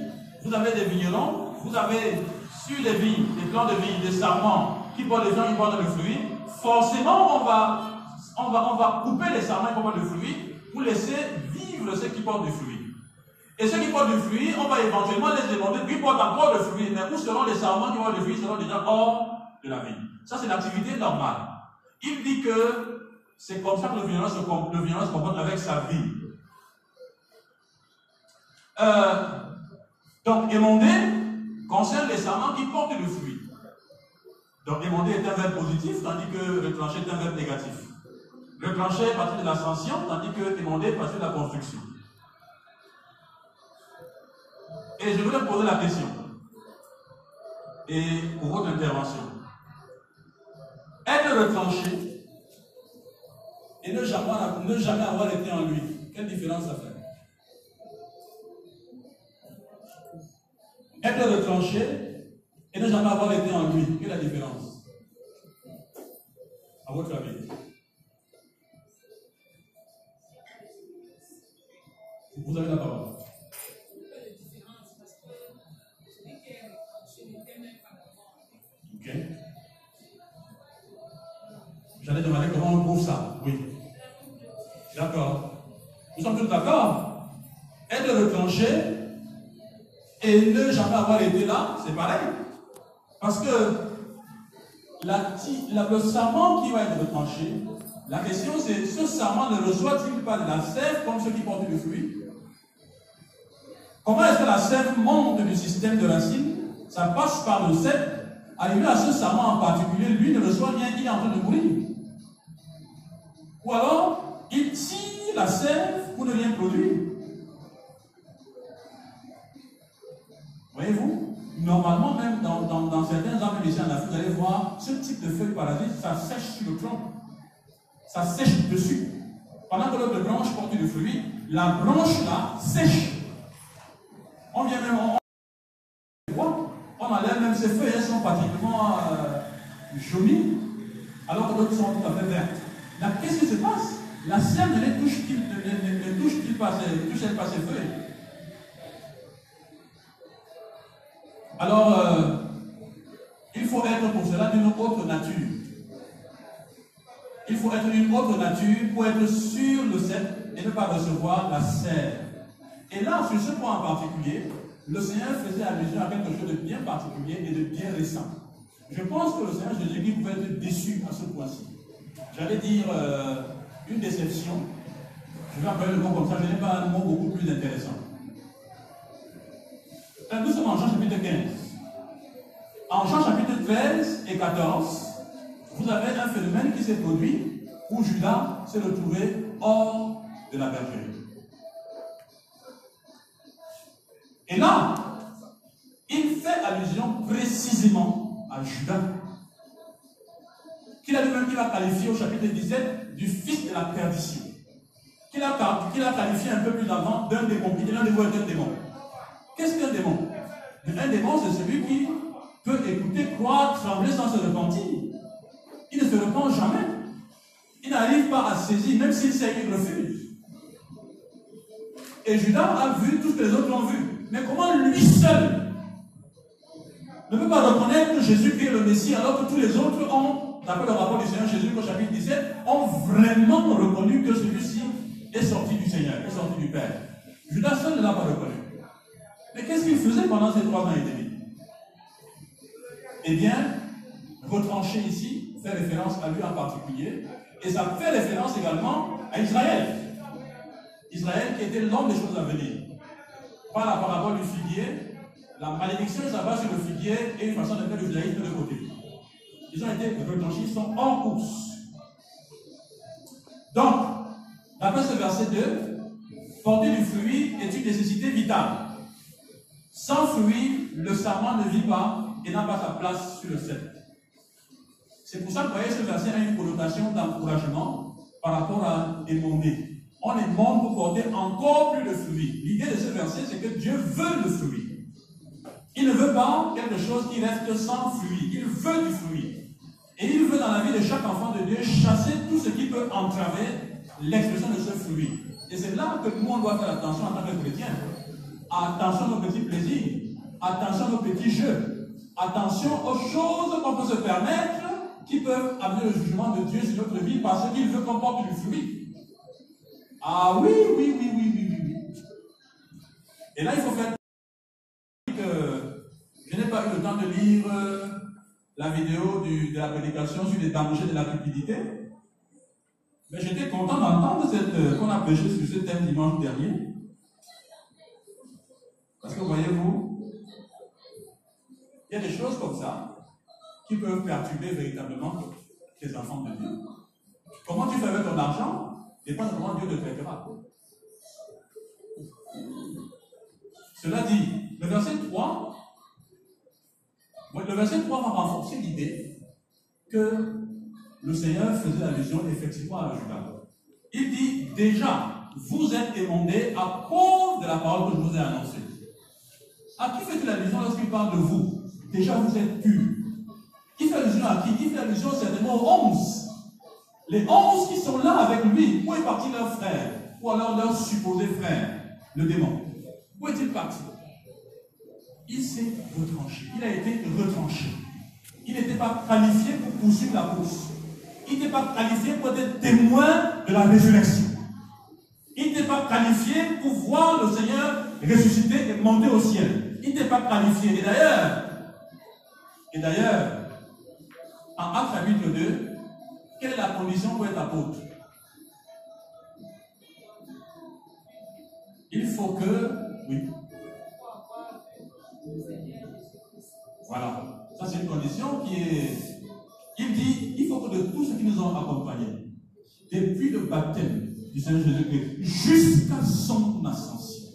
vous avez des vignerons, vous avez sur les vignes, des plans de vigne, des serments qui portent les gens qui portent le fruit, forcément on va, couper les serments qui portent le fruit pour laisser vivre ceux qui portent du fruit. Et ceux qui portent du fruit, on va éventuellement les demander, puis portent encore le fruit. Mais où seront les serments qui portent le fruit seront déjà hors de la vie. Ça, c'est l'activité normale. Il dit que c'est comme ça que le violence se, le comporte avec sa vie. Euh, donc, émonder concerne les serments qui portent le fruit. Donc émonder est un verbe positif, tandis que retrancher est un verbe négatif. Retrancher est partir de l'ascension, tandis que émonder est partir de la construction. Et je voulais poser la question, et pour votre intervention. Être retranché et ne jamais, avoir été en lui. Quelle différence ça fait Être retranché et ne jamais avoir été en lui. Quelle est la différence À votre avis Vous avez la parole. Ok. J'allais demander comment on trouve ça. Oui. D'accord. Nous sommes tous d'accord. Être retranché et ne jamais avoir été là, c'est pareil. Parce que le serment qui va être retranché, la question c'est ce serment ne reçoit-il pas de la sève comme ceux qui portent du fruit? Comment est-ce que la sève monte du système de racines Ça passe par le sève. Arrivé à ce serment en particulier, lui ne reçoit rien, il est en train de mourir. Ou alors, il tire la sève pour ne rien produire. Voyez-vous Normalement, même dans, dans, certains arbres ici en Afrique, vous allez voir ce type de feuilles parasites, ça sèche sur le tronc. Ça sèche dessus. Pendant que l'autre branche porte du fruit, la branche là sèche. On vient même, on, on enlève même ces feuilles, elles sont particulièrement euh, jaunies, alors que d'autres sont tout à fait vertes. Là, qu'est-ce qui se passe? La sève ne les touche-t-il pas, touche pas ses feuilles Alors, euh, il faut être pour cela d'une autre nature. Il faut être d'une autre nature pour être sur le sel et ne pas recevoir la sève. Et là, sur ce point en particulier, le Seigneur faisait allusion à quelque chose de bien particulier et de bien récent. Je pense que le Seigneur Jésus-Christ pouvait être déçu à ce point-ci. J'allais dire euh, une déception. Je vais appeler le mot comme ça, je n'ai pas un mot beaucoup plus intéressant. Nous sommes en Jean chapitre 15. En Jean chapitre 13 et 14, vous avez un phénomène qui s'est produit où Judas s'est retrouvé hors de la bergerie. Et là, il fait allusion précisément à Judas, qu'il a lui-même qu'il a qualifié au chapitre 17 du fils de la perdition, qu'il a, qualifié un peu plus avant d'un démon, il l'un de vous est un démon. Qu'est-ce qu'un démon? Un démon, c'est celui qui peut écouter, croire, trembler sans se repentir. Il ne se repent jamais. Il n'arrive pas à saisir, même s'il sait qu'il refuse. Et Judas a vu que les autres ont vu. Mais comment lui seul ne peut pas reconnaître que Jésus est le Messie alors que tous les autres ont, d'après le rapport du Seigneur Jésus au chapitre 17, ont vraiment reconnu que celui-ci est sorti du Seigneur, est sorti du Père. Judas seul ne l'a pas reconnu. Mais qu'est-ce qu'il faisait pendant ces trois ans et demi? Eh bien, retranché ici fait référence à lui en particulier, et ça fait référence également à Israël. Israël qui était l'homme des choses à venir par la parabole du figuier, la malédiction s'abat sur le figuier et une façon de mettre le judaïsme de côté. Ils ont été retranchés, ils sont en course. Donc, d'après ce verset 2, porter du fruit est une nécessité vitale. Sans fruit, le serment ne vit pas et n'a pas sa place sur le ciel. C'est pour ça que vous voyez ce verset a une connotation d'encouragement par rapport à émonder on est monde pour porter encore plus de fruits. L'idée de ce verset, c'est que Dieu veut le fruit. Il ne veut pas quelque chose qui reste sans fruit. Il veut du fruit. Et il veut dans la vie de chaque enfant de Dieu chasser tout ce qui peut entraver l'expression de ce fruit. Et c'est là que nous, on doit faire attention en tant que chrétiens. Attention aux petits plaisirs. Attention aux petits jeux. Attention aux choses qu'on peut se permettre qui peuvent amener le jugement de Dieu sur notre vie parce qu'il veut qu'on porte du fruit. Ah oui, oui, oui, oui, oui, oui. Et là, il faut faire que je n'ai pas eu le temps de lire euh, la vidéo de la prédication sur les dangers de la cupidité. Mais j'étais content d'entendre euh, qu'on a prêché sur ce thème dimanche dernier. Parce que voyez-vous, il y a des choses comme ça qui peuvent perturber véritablement les enfants de Dieu. Comment tu fais avec ton argent dépend de comment Dieu le traitera. Cela dit, le verset 3, le verset 3 va renforcer l'idée que le Seigneur faisait allusion effectivement à Judas. Il dit déjà, vous êtes émondés à cause de la parole que je vous ai annoncée. À qui fait-il allusion lorsqu'il parle de vous? Déjà, vous êtes purs. Il fait allusion à qui? Il fait allusion certainement aux onze les onze qui sont là avec lui, où est parti leur frère? Ou alors leur supposé frère, le démon? Où est-il parti? Il s'est retranché. Il a été retranché. Il n'était pas qualifié pour poursuivre la course. Il n'était pas qualifié pour être témoin de la résurrection. Il n'était pas qualifié pour voir le Seigneur ressusciter et monter au ciel. Il n'était pas qualifié. Et d'ailleurs, et d'ailleurs, en Acte chapitre 2, quelle est la condition pour être apôtre? Il faut que, oui. Il dit il faut que de tous ceux qui nous ont accompagnés, depuis le baptême du Seigneur Jésus-Christ jusqu'à son ascension,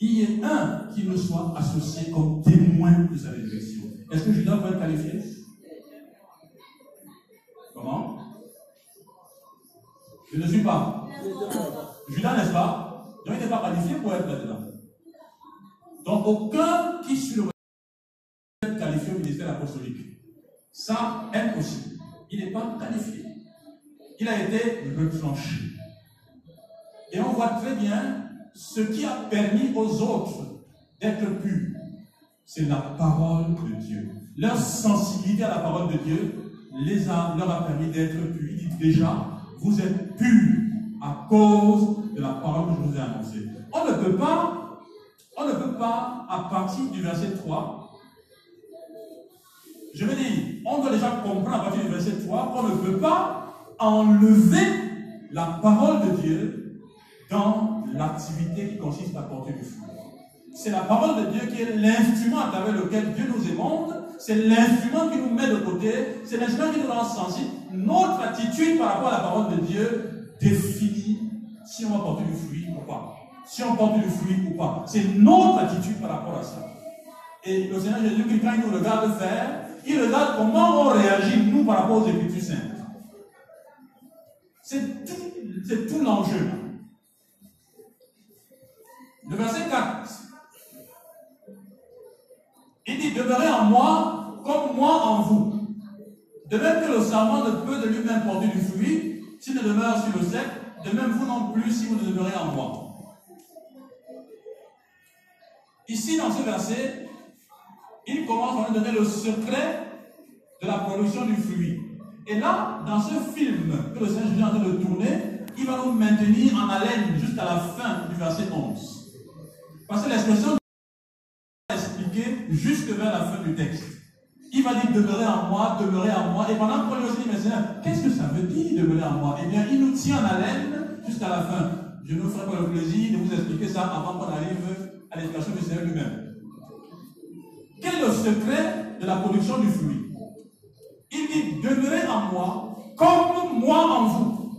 il y ait un qui nous soit associé comme témoin de sa résurrection. Est-ce que Judas peut être qualifié Comment? Je ne suis pas. Judas, n'est-ce pas? Donc il n'est pas qualifié pour être là-dedans. Donc aucun qui sur ministère apostolique. Ça, impossible. Il n'est pas qualifié. Il a été retranché. Et on voit très bien ce qui a permis aux autres d'être purs. C'est la parole de Dieu. Leur sensibilité à la parole de Dieu les a, leur a permis d'être purs. Il dit déjà, vous êtes purs à cause de la parole que je vous ai annoncée. On ne peut pas, on ne peut pas, à partir du verset 3, je veux dire, on doit déjà comprendre à partir du verset 3 qu'on ne peut pas enlever la parole de Dieu dans l'activité qui consiste à porter du fruit. C'est la parole de Dieu qui est l'instrument à travers lequel Dieu nous émonde, c'est l'instrument qui nous met de côté, c'est l'instrument qui nous rend sensibles. Notre attitude par rapport à la parole de Dieu définit si on va porter du fruit ou pas. Si on porte du fruit ou pas. C'est notre attitude par rapport à ça. Et le Seigneur Jésus, quand il nous regarde faire, il regarde comment on réagit, nous, par rapport aux Écritures saintes. C'est tout, tout l'enjeu. Le verset 4. Il dit, demeurez en moi comme moi en vous. De même que le serment ne peut de lui-même porter du fruit, s'il ne demeure sur le sec, de même vous non plus si vous ne demeurez en moi. Ici, dans ce verset, il commence à nous donner le secret de la production du fruit. Et là, dans ce film que le Seigneur est en train de tourner, il va nous maintenir en haleine jusqu'à la fin du verset 11. Parce que l'expression va expliquer jusque vers la fin du texte. Il va dire demeurer en moi, demeurer en moi. Et pendant qu'on lui aussi dit, mais Seigneur, qu'est-ce que ça veut dire demeurer en moi? Eh bien, il nous tient en haleine jusqu'à la fin. Je ne ferai pas le plaisir de vous expliquer ça avant qu'on arrive à l'explication du Seigneur lui-même. Le secret de la production du fruit? Il dit, demeurez en moi comme moi en vous.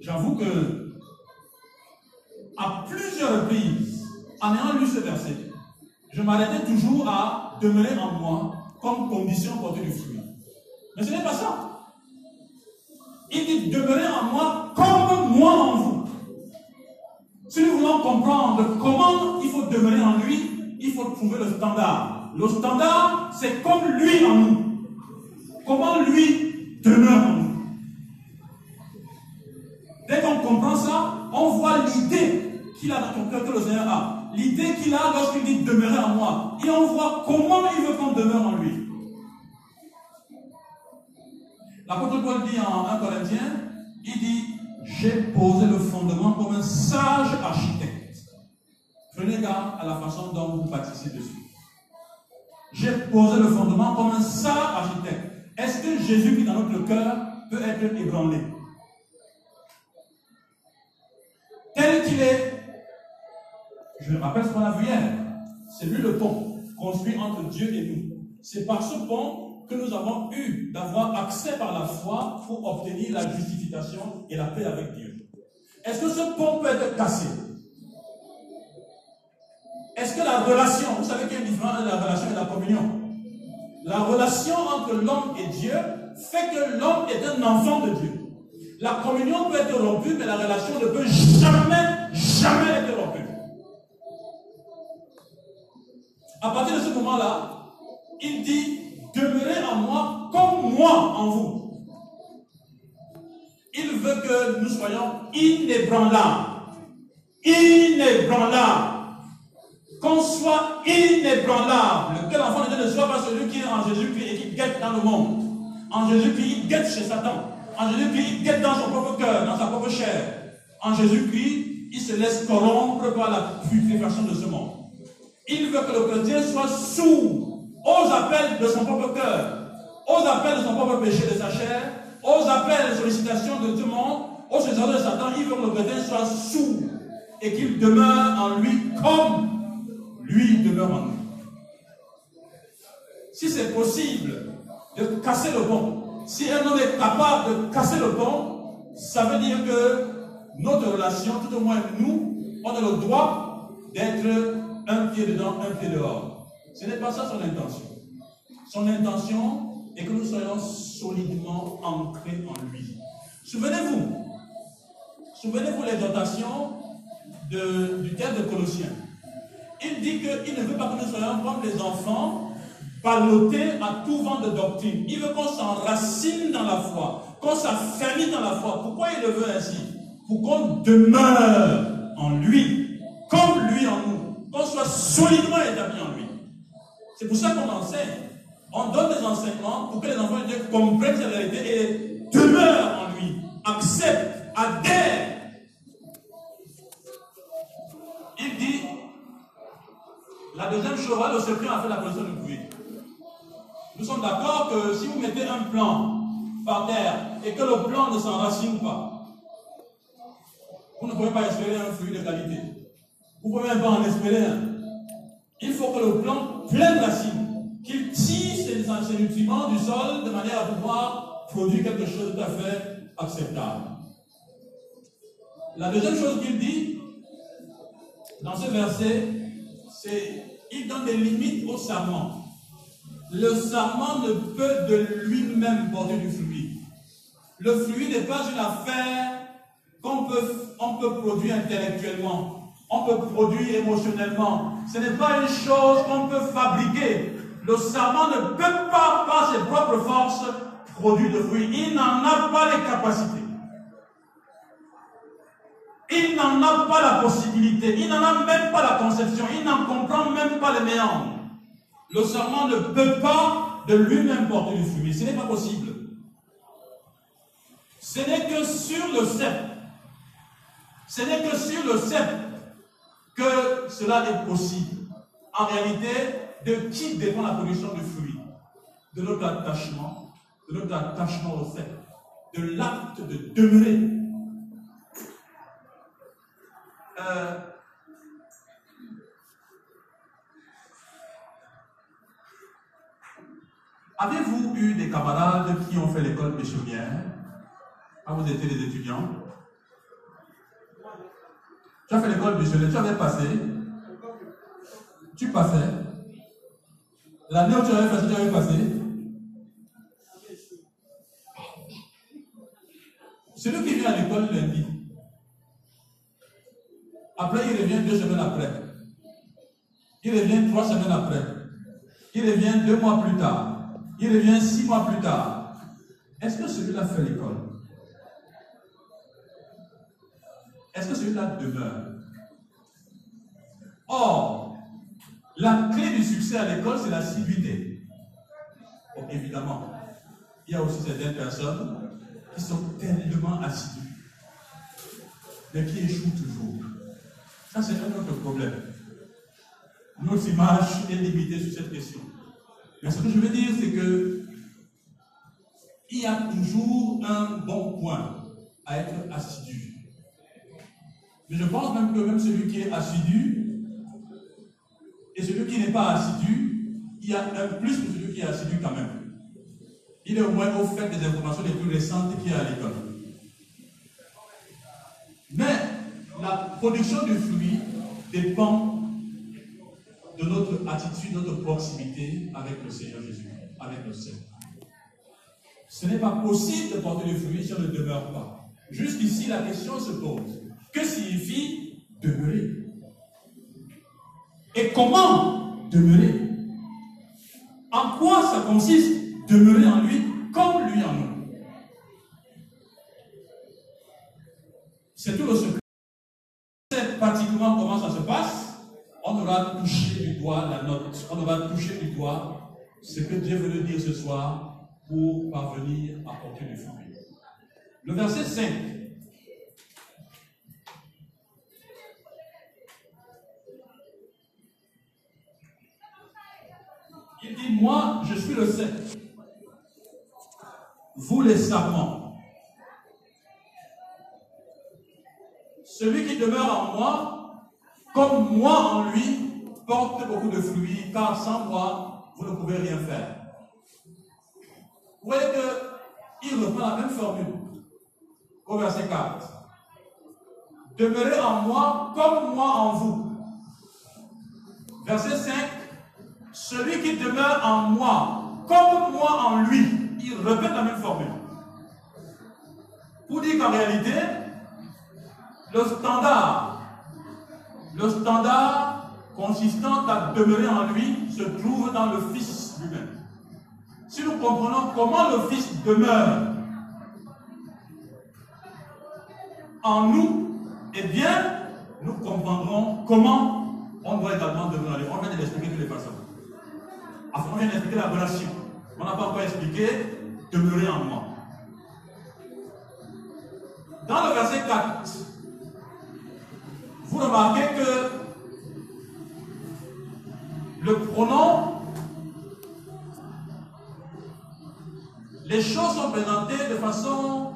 J'avoue que à plusieurs reprises, en ayant lu ce verset, je m'arrêtais toujours à demeurer en moi comme condition pour du fruit. Mais ce n'est pas ça. Il dit demeurez en moi comme moi en vous. Si nous voulons comprendre comment il faut demeurer en lui, il faut trouver le standard. Le standard, c'est comme lui en nous. Comment lui demeure en nous. Dès qu'on comprend ça, on voit l'idée qu'il a dans ton cœur, que le Seigneur a. L'idée qu'il a lorsqu'il dit demeurer en moi. Et on voit comment il veut qu'on demeure en lui. L'apôtre Paul dit en 1 Corinthiens, il dit, j'ai posé le fondement comme un sage architecte. Prenez garde à la façon dont vous bâtissez dessus. J'ai posé le fondement comme un sage architecte. Est-ce que Jésus qui est dans notre cœur peut être ébranlé? Tel qu'il est, je me rappelle ce qu'on a vu hier, c'est lui le pont construit entre Dieu et nous. C'est par ce pont que nous avons eu d'avoir accès par la foi pour obtenir la justification et la paix avec Dieu. Est-ce que ce pont peut être cassé? Est-ce que la relation, vous savez qu'il y a une différence entre la relation et la communion? La relation entre l'homme et Dieu fait que l'homme est un enfant de Dieu. La communion peut être rompue, mais la relation ne peut jamais, jamais être rompue. À partir de ce moment-là, il dit, demeurez en moi comme moi en vous. Il veut que nous soyons inébranlables. Inébranlables. qu'on soit inébranlable, que l'enfant de Dieu ne soit pas celui qui est en Jésus-Christ et qui guette dans le monde. En Jésus-Christ, il guette chez Satan. En Jésus-Christ, il guette dans son propre cœur, dans sa propre chair. En Jésus-Christ, il se laisse corrompre par la putréfaction de ce monde. Il veut que le chrétien soit sourd aux appels de son propre cœur, aux appels de son propre péché de sa chair, aux appels et sollicitations de tout le monde, aux sollicitations de Satan. Il veut que le chrétien soit sourd et qu'il demeure en lui comme lui demeure en nous. Si c'est possible de casser le pont, si un homme est capable de casser le pont, ça veut dire que notre relation, tout au moins nous, on a le droit d'être un pied dedans, un pied dehors. Ce n'est pas ça son intention. Son intention est que nous soyons solidement ancrés en lui. Souvenez-vous, souvenez-vous l'exhortation du terme de Colossiens. Il dit qu'il ne veut pas que nous soyons comme des enfants ballottés à tout vent de doctrine. Il veut qu'on s'enracine dans la foi, qu'on s'affermit dans la foi. Pourquoi il le veut ainsi? Pour qu'on demeure en lui, comme lui en nous, qu'on soit solidement établi en lui. C'est pour ça qu'on enseigne. On donne des enseignements pour que les enfants de Dieu comprennent cette vérité et demeurent en lui, acceptent, adhèrent il dit, la deuxième chose, le secret a fait la position du bruit. Nous sommes d'accord que si vous mettez un plan par terre et que le plan ne s'enracine pas, vous ne pouvez pas espérer un fruit de qualité. Vous ne pouvez même pas en espérer un. Il faut que le plan pleine racine, qu'il tire ses, nutriments du sol de manière à pouvoir produire quelque chose de tout à fait acceptable. La deuxième chose qu'il dit, dans ce verset, c'est il donne des limites au serment. Le serment ne peut de lui-même porter du fruit. Le fruit n'est pas une affaire qu'on peut, on peut produire intellectuellement, on peut produire émotionnellement. Ce n'est pas une chose qu'on peut fabriquer. Le serment ne peut pas, par ses propres forces, produire de fruits. Il n'en a pas les capacités. Il n'en a pas la possibilité, il n'en a même pas la conception, il n'en comprend même pas les méandres. Le serment ne peut pas de lui-même porter du fruit. Ce n'est pas possible. Ce n'est que sur le cep. Ce n'est que sur le cep que cela est possible. En réalité, de qui dépend la production du fruit De notre attachement, de notre attachement au cep, de l'acte de demeurer. Euh, avez-vous eu des camarades qui ont fait l'école missionnaire quand vous étiez des étudiants? Tu as fait l'école missionnaire, tu avais passé Tu passais L'année où tu avais passé, tu avais passé Celui qui vient à l'école lundi, après, il revient deux semaines après. Il revient trois semaines après. Il revient deux mois plus tard. Il revient six mois plus tard. Est-ce que celui-là fait l'école? Est-ce que celui-là demeure? Or, la clé du succès à l'école, c'est la civilité. évidemment, il y a aussi certaines personnes qui sont tellement assidues, mais qui échouent toujours. Ça, c'est un autre problème. Notre image est limitée sur cette question. Mais ce que je veux dire, c'est que il y a toujours un bon point à être assidu. Mais je pense même que même celui qui est assidu et celui qui n'est pas assidu, il y a un plus que celui qui est assidu quand même. Il est au moins au fait des informations les plus récentes qu'il y a à l'école. Mais la production du fruit dépend de notre attitude, notre proximité avec le Seigneur Jésus, avec le Seigneur. Ce n'est pas possible de porter du fruit si on ne demeure pas. Jusqu'ici, la question se pose. Que signifie demeurer. Et comment demeurer? En quoi ça consiste demeurer en lui comme lui en nous? C'est tout le secret. Pratiquement comment ça se passe, on aura va toucher du doigt la note, on va toucher du doigt ce que Dieu veut nous dire ce soir pour parvenir à porter du fruit. Le verset 5. Il dit, moi, je suis le Saint. Vous les serments. Celui qui demeure en moi, comme moi en lui, porte beaucoup de fruits, car sans moi, vous ne pouvez rien faire. Vous voyez qu'il reprend la même formule au verset 4. Demeurez en moi comme moi en vous. Verset 5. Celui qui demeure en moi comme moi en lui. Il répète la même formule. Pour dire qu'en réalité, le standard, le standard consistant à demeurer en lui se trouve dans le Fils lui-même. Si nous comprenons comment le Fils demeure en nous, eh bien, nous comprendrons comment on doit également demeurer. On vient d'expliquer toutes les façons. Enfin, on d'expliquer la relation. On n'a pas encore expliqué demeurer en moi. Dans le verset 4, vous remarquez que le pronom, les choses sont présentées de façon,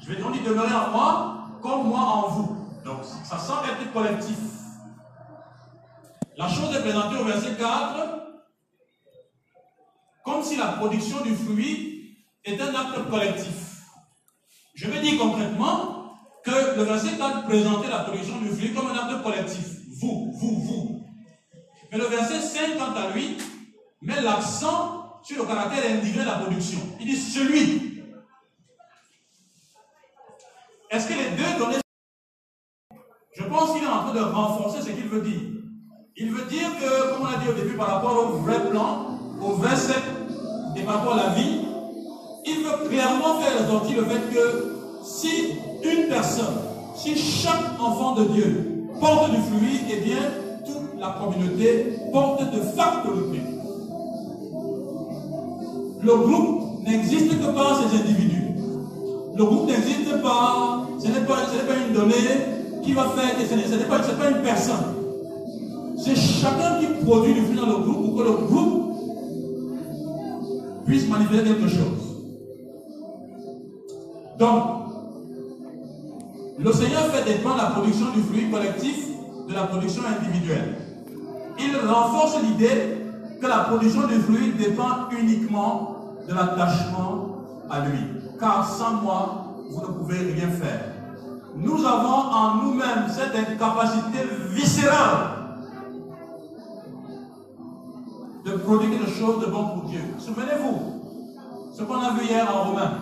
je vais dire, on dit demeurer en moi, comme moi en vous. Donc, ça semble être collectif. La chose est présentée au verset 4 comme si la production du fruit est un acte collectif. Je vais dire concrètement que le verset 4 présentait la production du fruit comme un acte collectif. Vous, vous, vous. Mais le verset 5, quant à lui, met l'accent sur le caractère individuel de la production. Il dit celui est-ce que les deux données Je pense qu'il est en train de renforcer ce qu'il veut dire. Il veut dire que, comme on a dit au début, par rapport au vrai plan, au verset et par rapport à la vie, il veut clairement faire ressortir le fait que si une personne, si chaque enfant de Dieu porte du fruit, eh bien, toute la communauté porte de facto le fruit. Le groupe n'existe que par ces individus. Le groupe n'existe pas, ce n'est pas, pas, une donnée qui va faire, ce n'est pas, pas une personne. C'est chacun qui produit du fruit dans le groupe pour que le groupe puisse manifester quelque chose. Donc, le Seigneur fait dépendre la production du fruit collectif de la production individuelle. Il renforce l'idée que la production du fruit dépend uniquement de l'attachement à lui car sans moi, vous ne pouvez rien faire. Nous avons en nous-mêmes cette incapacité viscérale de produire quelque chose de bon pour Dieu. Souvenez-vous, ce qu'on a vu hier en Romain.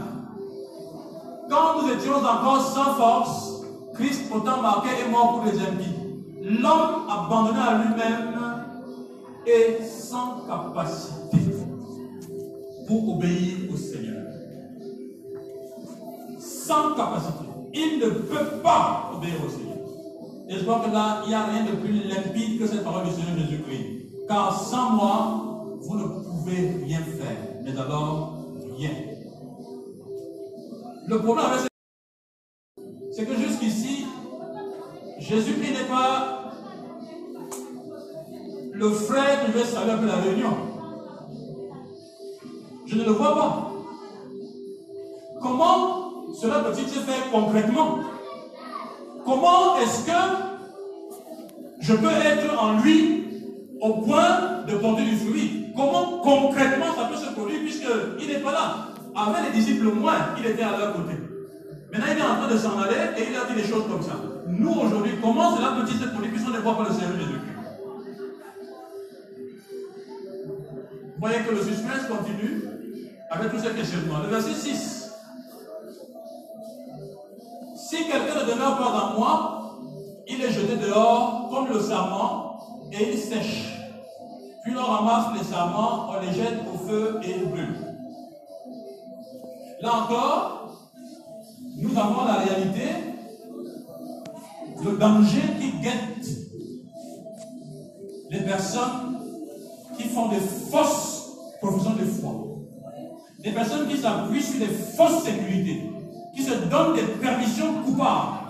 Quand nous étions encore sans force, Christ autant marqué est mort pour les impies. L'homme abandonné à lui-même est sans capacité pour obéir au Seigneur sans capacité. Il ne peut pas obéir au Seigneur. Et je crois que là, il n'y a rien de plus limpide que cette parole du Seigneur Jésus-Christ. Car sans moi, vous ne pouvez rien faire. Mais d'abord, rien. Le problème avec c'est que jusqu'ici, Jésus-Christ n'est pas le frère qui veut saluer après la réunion. Je ne le vois pas. Comment cela peut-il se faire concrètement? Comment est-ce que je peux être en lui au point de porter du fruit Comment concrètement ça peut se produire puisqu'il n'est pas là? Avec les disciples moins, il était à leur côté. Maintenant, il est en train de s'en aller et il a dit des choses comme ça. Nous, aujourd'hui, comment cela peut-il se produire puisqu'on ne voit pas le Seigneur Jésus-Christ? Vous voyez que le suspense continue avec tous ces questionnements. Le verset 6. Si quelqu'un ne demeure pas dans moi, il est jeté dehors comme le serment et il sèche. Puis on ramasse les serments, on les jette au feu et ils brûlent. Là encore, nous avons la réalité, le danger qui guette les personnes qui font des fausses professions de foi. Des personnes qui s'appuient sur des fausses sécurités, qui se donnent des permissions coupables.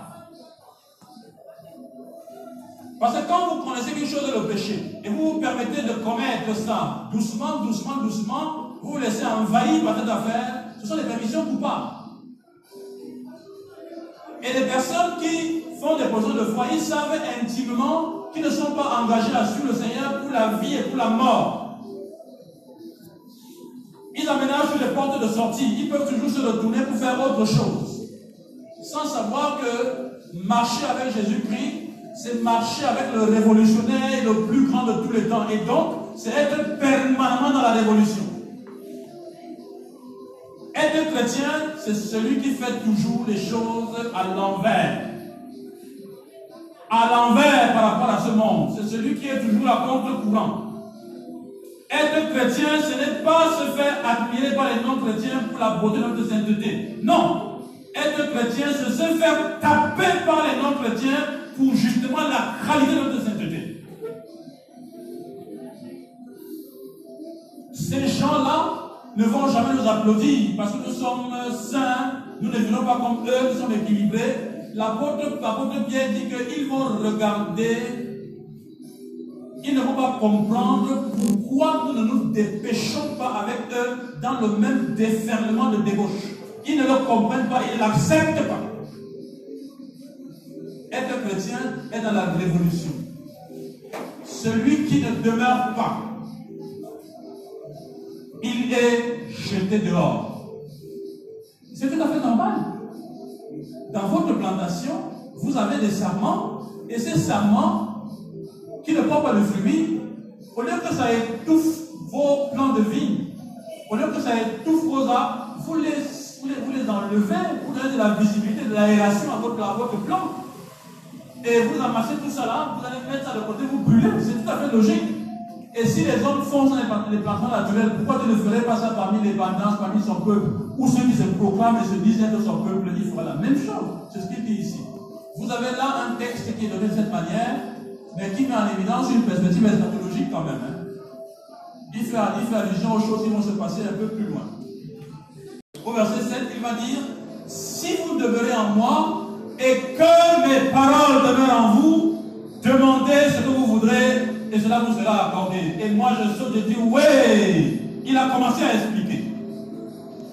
Parce que quand vous connaissez quelque chose de le péché et vous vous permettez de commettre ça doucement, doucement, doucement, vous vous laissez envahir par cette affaire, ce sont des permissions coupables. Et les personnes qui font des positions de foi, ils savent intimement qu'ils ne sont pas engagés à suivre le Seigneur pour la vie et pour la mort. Ils aménagent les portes de sortie. Ils peuvent toujours se retourner pour faire autre chose. Sans savoir que marcher avec Jésus-Christ, c'est marcher avec le révolutionnaire le plus grand de tous les temps. Et donc, c'est être permanemment dans la révolution. Être chrétien, c'est celui qui fait toujours les choses à l'envers. À l'envers par rapport à ce monde. C'est celui qui est toujours à contre-courant. Être chrétien, ce n'est pas se faire admirer par les non-chrétiens pour la beauté de notre sainteté. Non. Être chrétien, c'est se faire taper par les non-chrétiens pour justement la qualité de notre sainteté. Ces gens-là ne vont jamais nous applaudir parce que nous sommes saints, nous ne venons pas comme eux, nous sommes équilibrés. L'apôtre Pierre dit qu'ils vont regarder, ils ne vont pas comprendre pourquoi nous ne nous dépêchons pas avec eux dans le même déferlement de débauche. Ils ne le comprennent pas, ils ne l'acceptent pas. Est dans la révolution. Celui qui ne demeure pas il est jeté dehors. C'est tout à fait normal. Dans votre plantation, vous avez des serments, et ces serments qui ne portent pas de fruits, au lieu que ça étouffe vos plans de vie, au lieu que ça étouffe vos arbres, vous les, vous les, enlevez, vous donnez de la visibilité, de l'aération à votre, à votre plan. Et vous amassez tout ça là, vous allez mettre ça de côté, vous brûlez. C'est tout à fait logique. Et si les hommes font ça dans les plantations naturelles, pourquoi tu ne ferais pas ça parmi les bandes, parmi son peuple? Ou ceux qui se proclament et se disent être son peuple, il fera la même chose. C'est ce qu'il dit ici. Vous avez là un texte qui est donné de cette manière, mais qui met en évidence une perspective eschatologique quand même. Hein. Il, fait, il fait allusion aux choses qui vont se passer un peu plus loin. Au verset 7, il va dire Si vous demeurez en moi et que mes paroles demeurent en vous, demandez ce que vous voudrez et cela vous sera accordé. Et moi je saute et dis, oui, il a commencé à expliquer.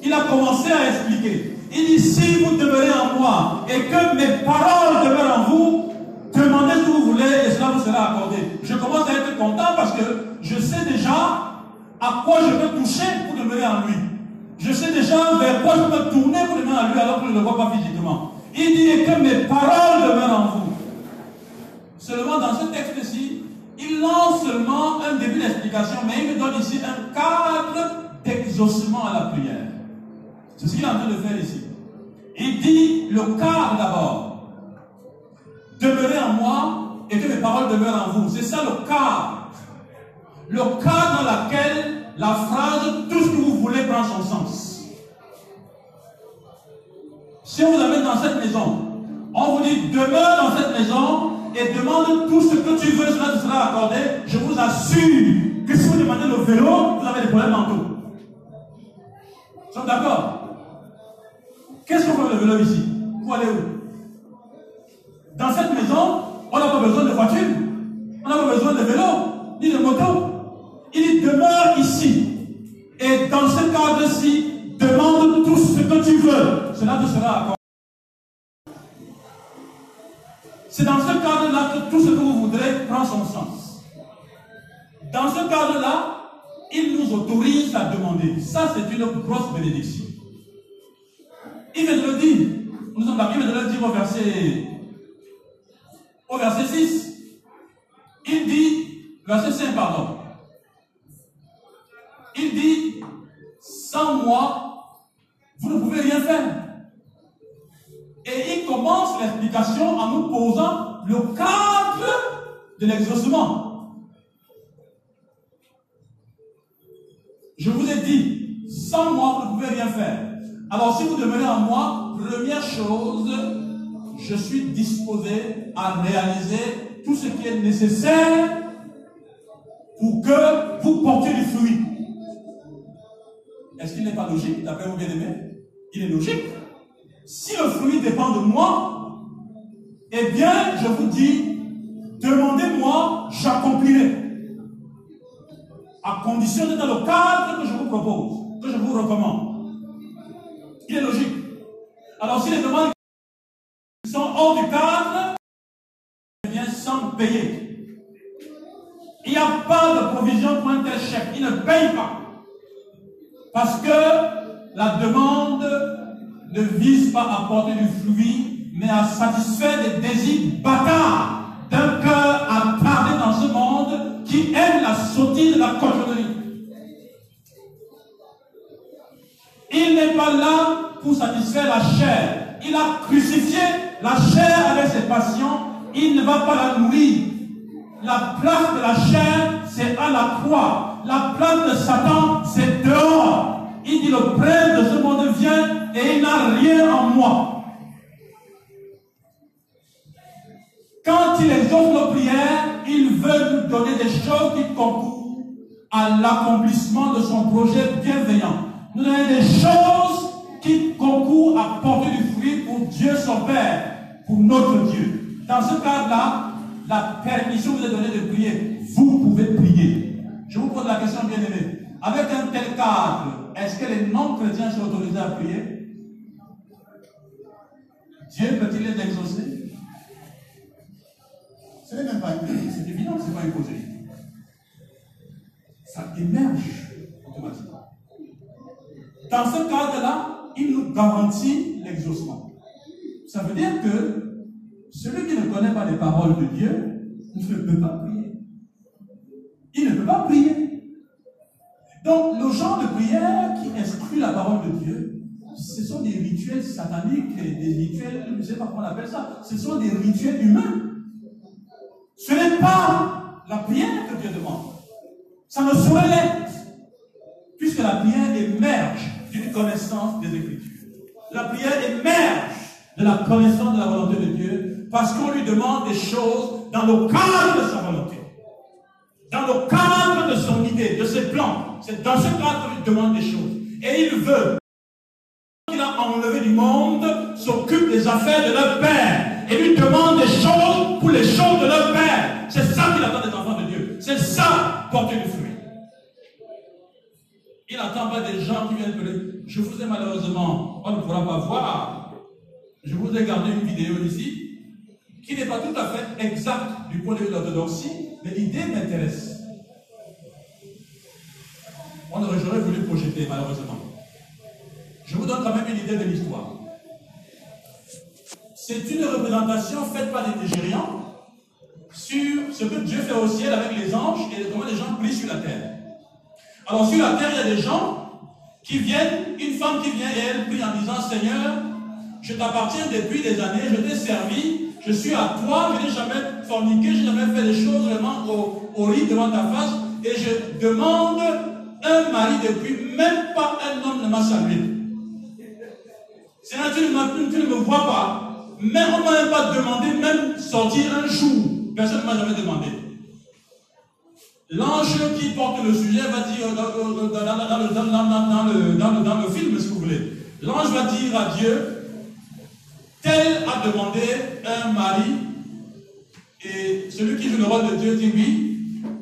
Il a commencé à expliquer. Il dit, si vous demeurez en moi et que mes paroles demeurent en vous, demandez ce que vous voulez et cela vous sera accordé. Je commence à être content parce que je sais déjà à quoi je peux toucher pour demeurer en lui. Je sais déjà vers quoi je peux tourner pour demeurer en lui alors que je ne le vois pas physiquement. Il dit que mes paroles demeurent en vous. Seulement dans ce texte-ci, il lance seulement un début d'explication, mais il me donne ici un cadre d'exaucement à la prière. C'est ce qu'il est en train de faire ici. Il dit le cadre d'abord. Demeurez en moi et que mes paroles demeurent en vous. C'est ça le cadre. Le cadre dans lequel la phrase tout ce que vous voulez prend son sens. Si vous amène dans cette maison, on vous dit demeure dans cette maison et demande tout ce que tu veux, cela sera accordé. Je vous assure que si vous demandez le vélo, vous avez des problèmes mentaux. Nous sommes d'accord Qu'est-ce qu'on fait le vélo ici? Vous allez où Dans cette maison, on n'a pas besoin de voiture, on n'a pas besoin de vélo, ni de moto. Il demeure ici. Et dans ce cadre-ci, demande tout ce que tu veux. Cela te sera accordé. C'est dans ce cadre-là que tout ce que vous voudrez prend son sens. Dans ce cadre-là, il nous autorise à demander. Ça, c'est une grosse bénédiction. Il vient de le dire. Nous sommes il vient de le dire au verset, au verset 6. Il dit, verset 5, pardon. Il dit, sans moi, vous ne pouvez rien faire. Et il commence l'explication en nous posant le cadre de l'exaucement. Je vous ai dit, sans moi, vous ne pouvez rien faire. Alors si vous demeurez en moi, première chose, je suis disposé à réaliser tout ce qui est nécessaire pour que vous portiez du fruit. Est-ce qu'il n'est pas logique, d'après vous bien-aimés Il est logique. Si le fruit dépend de moi, eh bien, je vous dis, demandez-moi, j'accomplirai. À condition d'être dans le cadre que je vous propose, que je vous recommande. Il est logique. Alors, si les demandes sont hors du cadre, eh bien, sans payer. Il n'y a pas de provision pour un tel chèque. Il ne paye pas. Parce que la demande ne vise pas à porter du fruit, mais à satisfaire les désirs bâtards d'un cœur attardé dans ce monde qui aime la sottise de la cochonnerie. Il n'est pas là pour satisfaire la chair. Il a crucifié la chair avec ses passions. Il ne va pas la nourrir. La place de la chair, c'est à la croix. La place de Satan, c'est dehors. Il dit, le prince de ce monde vient et il n'a rien en moi. Quand il exauce nos prières, il veut nous donner des choses qui concourent à l'accomplissement de son projet bienveillant. Nous donner des choses qui concourent à porter du fruit pour Dieu son Père, pour notre Dieu. Dans ce cadre-là, la permission vous est donnée de prier. Vous pouvez prier. Je vous pose la question, bien aimé. Avec un tel cadre, est-ce que les non-chrétiens sont autorisés à prier? Dieu peut-il les exaucer? Ce n'est même pas c'est évident que ce n'est pas imposé. Ça émerge automatiquement. Dans ce cadre-là, il nous garantit l'exaucement. Ça veut dire que celui qui ne connaît pas les paroles de Dieu ne peut pas prier. Il ne peut pas prier. Donc, le genre de prière qui exclut la parole de Dieu, ce sont des rituels sataniques, des rituels, je ne sais pas comment on appelle ça, ce sont des rituels humains. Ce n'est pas la prière que Dieu demande. Ça ne saurait l'être. Puisque la prière émerge d'une connaissance des Écritures. La prière émerge de la connaissance de la volonté de Dieu parce qu'on lui demande des choses dans le cadre de sa volonté. Dans le cadre de son idée, de ses plans. C'est dans ce cadre qu'il demande des choses. Et il veut qu'il a enlevé du monde s'occupe des affaires de leur Père et lui demande des choses pour les choses de leur Père. C'est ça qu'il attend des enfants de Dieu. C'est ça, porter du fruit. Il n'attend pas des gens qui viennent dire, je vous ai malheureusement, on ne pourra pas voir. Je vous ai gardé une vidéo ici, qui n'est pas tout à fait exacte du point de vue de l'orthodoxie, mais l'idée m'intéresse. On aurait, j'aurais voulu projeter, malheureusement. Je vous donne quand même une idée de l'histoire. C'est une représentation faite par les Nigérians sur ce que Dieu fait au ciel avec les anges et comment les gens prient sur la terre. Alors sur la terre, il y a des gens qui viennent, une femme qui vient et elle prie en disant, Seigneur, je t'appartiens depuis des années, je t'ai servi, je suis à toi, je n'ai jamais forniqué, je n'ai jamais fait des choses vraiment au, au devant ta face, et je demande un mari depuis, même pas un homme ne m'a salué. Seigneur, tu ne, tu ne me vois pas, mais on ne m'a même pas demandé, même sortir un jour. Personne ne m'a jamais demandé. L'ange qui porte le sujet va dire dans, le, film, si vous voulez, l'ange va dire à Dieu, tel a demandé un mari, et celui qui joue le rôle de Dieu dit oui,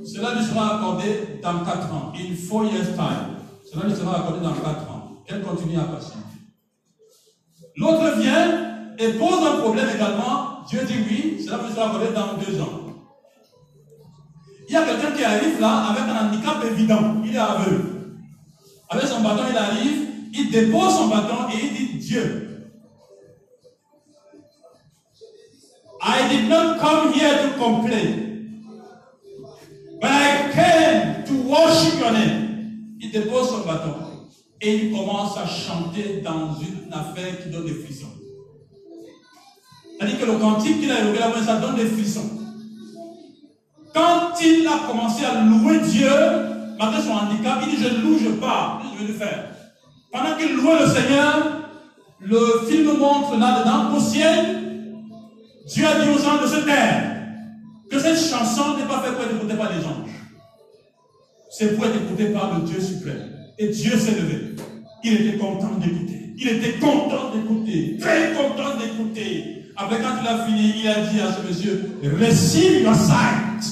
cela lui sera accordé dans quatre ans. In four years time. Cela lui sera accordé dans quatre ans. Qu'elle continue à patienter. L'autre vient et pose un problème également. Dieu dit oui, cela lui sera accordé dans deux ans. Il y a quelqu'un qui arrive là avec un handicap évident. Il est aveugle. Avec son bâton, il arrive, il dépose son bâton et il dit Dieu. I did not come here to complain, but I came to worship your name. Il dépose son bâton et il commence à chanter dans une affaire qui donne des frissons. C'est-à-dire que le cantique qu'il a évoqué là, ça donne des frissons. Quand il a commencé à louer Dieu, malgré son handicap, il dit Je loue, je pars. Qu'est-ce que je vais le faire? Pendant qu'il louait le Seigneur, le film montre là-dedans qu'au ciel, Dieu a dit aux gens de se taire que cette chanson n'est pas faite pour être écoutée par les anges. c'est pour être écouté par le Dieu suprême. Et Dieu s'est levé. Il était content d'écouter. Il était content d'écouter. Très content d'écouter. Après, quand il a fini, il a dit à ce monsieur, receive your sight.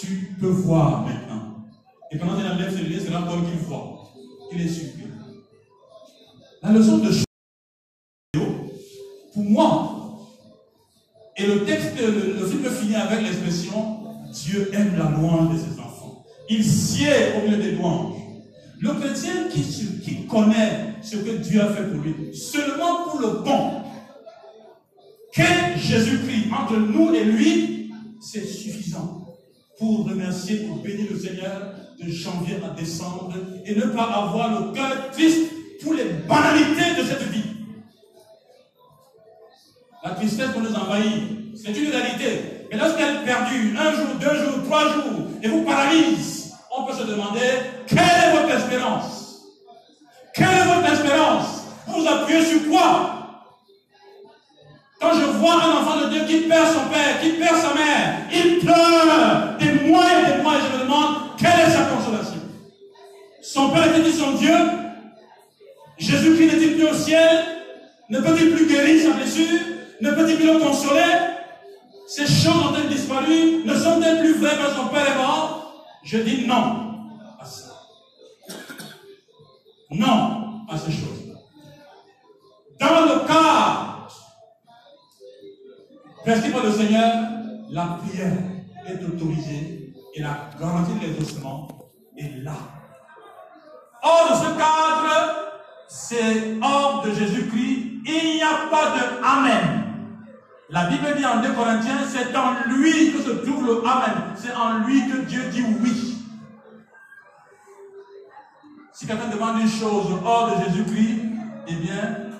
Tu peux voir maintenant. Et quand il enlève ses lunettes, c'est là qu'il voit. Il est surpris. La leçon de pour moi, et le texte, le, film finit avec l'expression Dieu aime la louange de ses enfants. Il sied au milieu des louanges. Le chrétien qui, qui connaît ce que Dieu a fait pour lui, seulement pour le bon, que Jésus-Christ entre nous et lui, c'est suffisant pour remercier, pour bénir le Seigneur de janvier à décembre et ne pas avoir le cœur triste pour les banalités de cette vie. La tristesse pour nous envahit, c'est une réalité. Mais lorsqu'elle est perdue, un jour, deux jours, trois jours, et vous paralyse, on peut se demander quelle est votre espérance? Quelle est votre espérance? Vous appuyez sur quoi? Quand je vois un enfant de Dieu qui perd son père, qui perd sa mère, il pleure des mois et des mois et je me demande quelle est sa consolation? Son père était-il son Dieu Jésus-Christ n'est-il plus au ciel Ne peut-il plus guérir sa blessure? Ne peut-il plus le consoler Ces choses ont-elles disparu Ne sont-elles plus vraies que son père est mort Je dis non à ça. Non à ces choses. Dans le cas Merci pour le Seigneur, la prière est autorisée et la garantie de l'exaucement est là. Hors de ce cadre, c'est hors de Jésus-Christ, il n'y a pas de Amen. La Bible dit en 2 Corinthiens, c'est en lui que se trouve le Amen. C'est en lui que Dieu dit oui. Si quelqu'un demande une chose hors de Jésus-Christ, eh bien,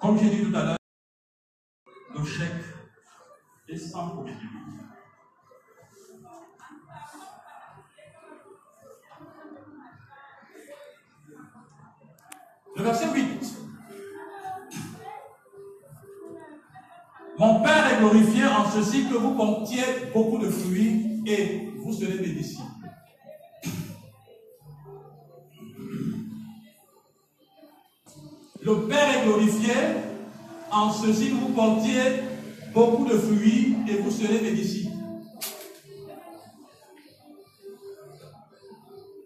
comme j'ai dit tout à l'heure, le chèque et sans Le verset 8. Mon Père est glorifié en ceci que vous portiez beaucoup de fruits et vous serez mes. Le Père est glorifié en ceci que vous portiez beaucoup de fruits et vous serez mes.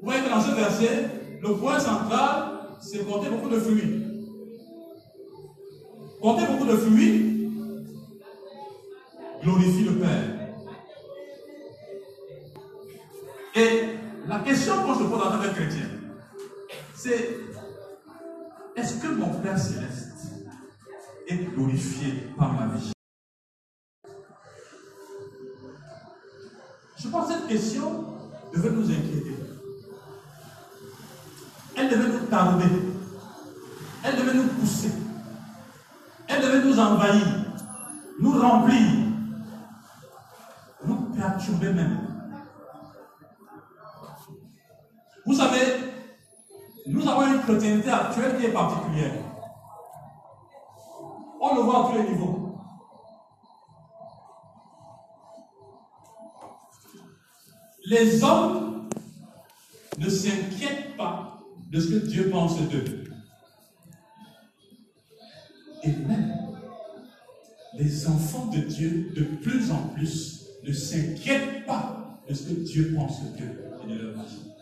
Vous voyez que dans ce verset, le point central, c'est porter beaucoup de fruits. Porter beaucoup de fruits glorifie le Père. Et la question qu'on se pose en tant que chrétien, c'est est-ce que mon Père céleste est glorifié par ma vie? Je pense que cette question devait nous inquiéter. Elle devait nous tarder. Elle devait nous pousser. Elle devait nous envahir, nous remplir, même. Vous savez, nous avons une chrétienté actuelle qui est particulière. On le voit à tous les niveaux. Les hommes ne s'inquiètent pas de ce que Dieu pense d'eux. Et même les enfants de Dieu, de plus en plus, ne s'inquiètent pas de ce que Dieu pense d'eux et de leur vie?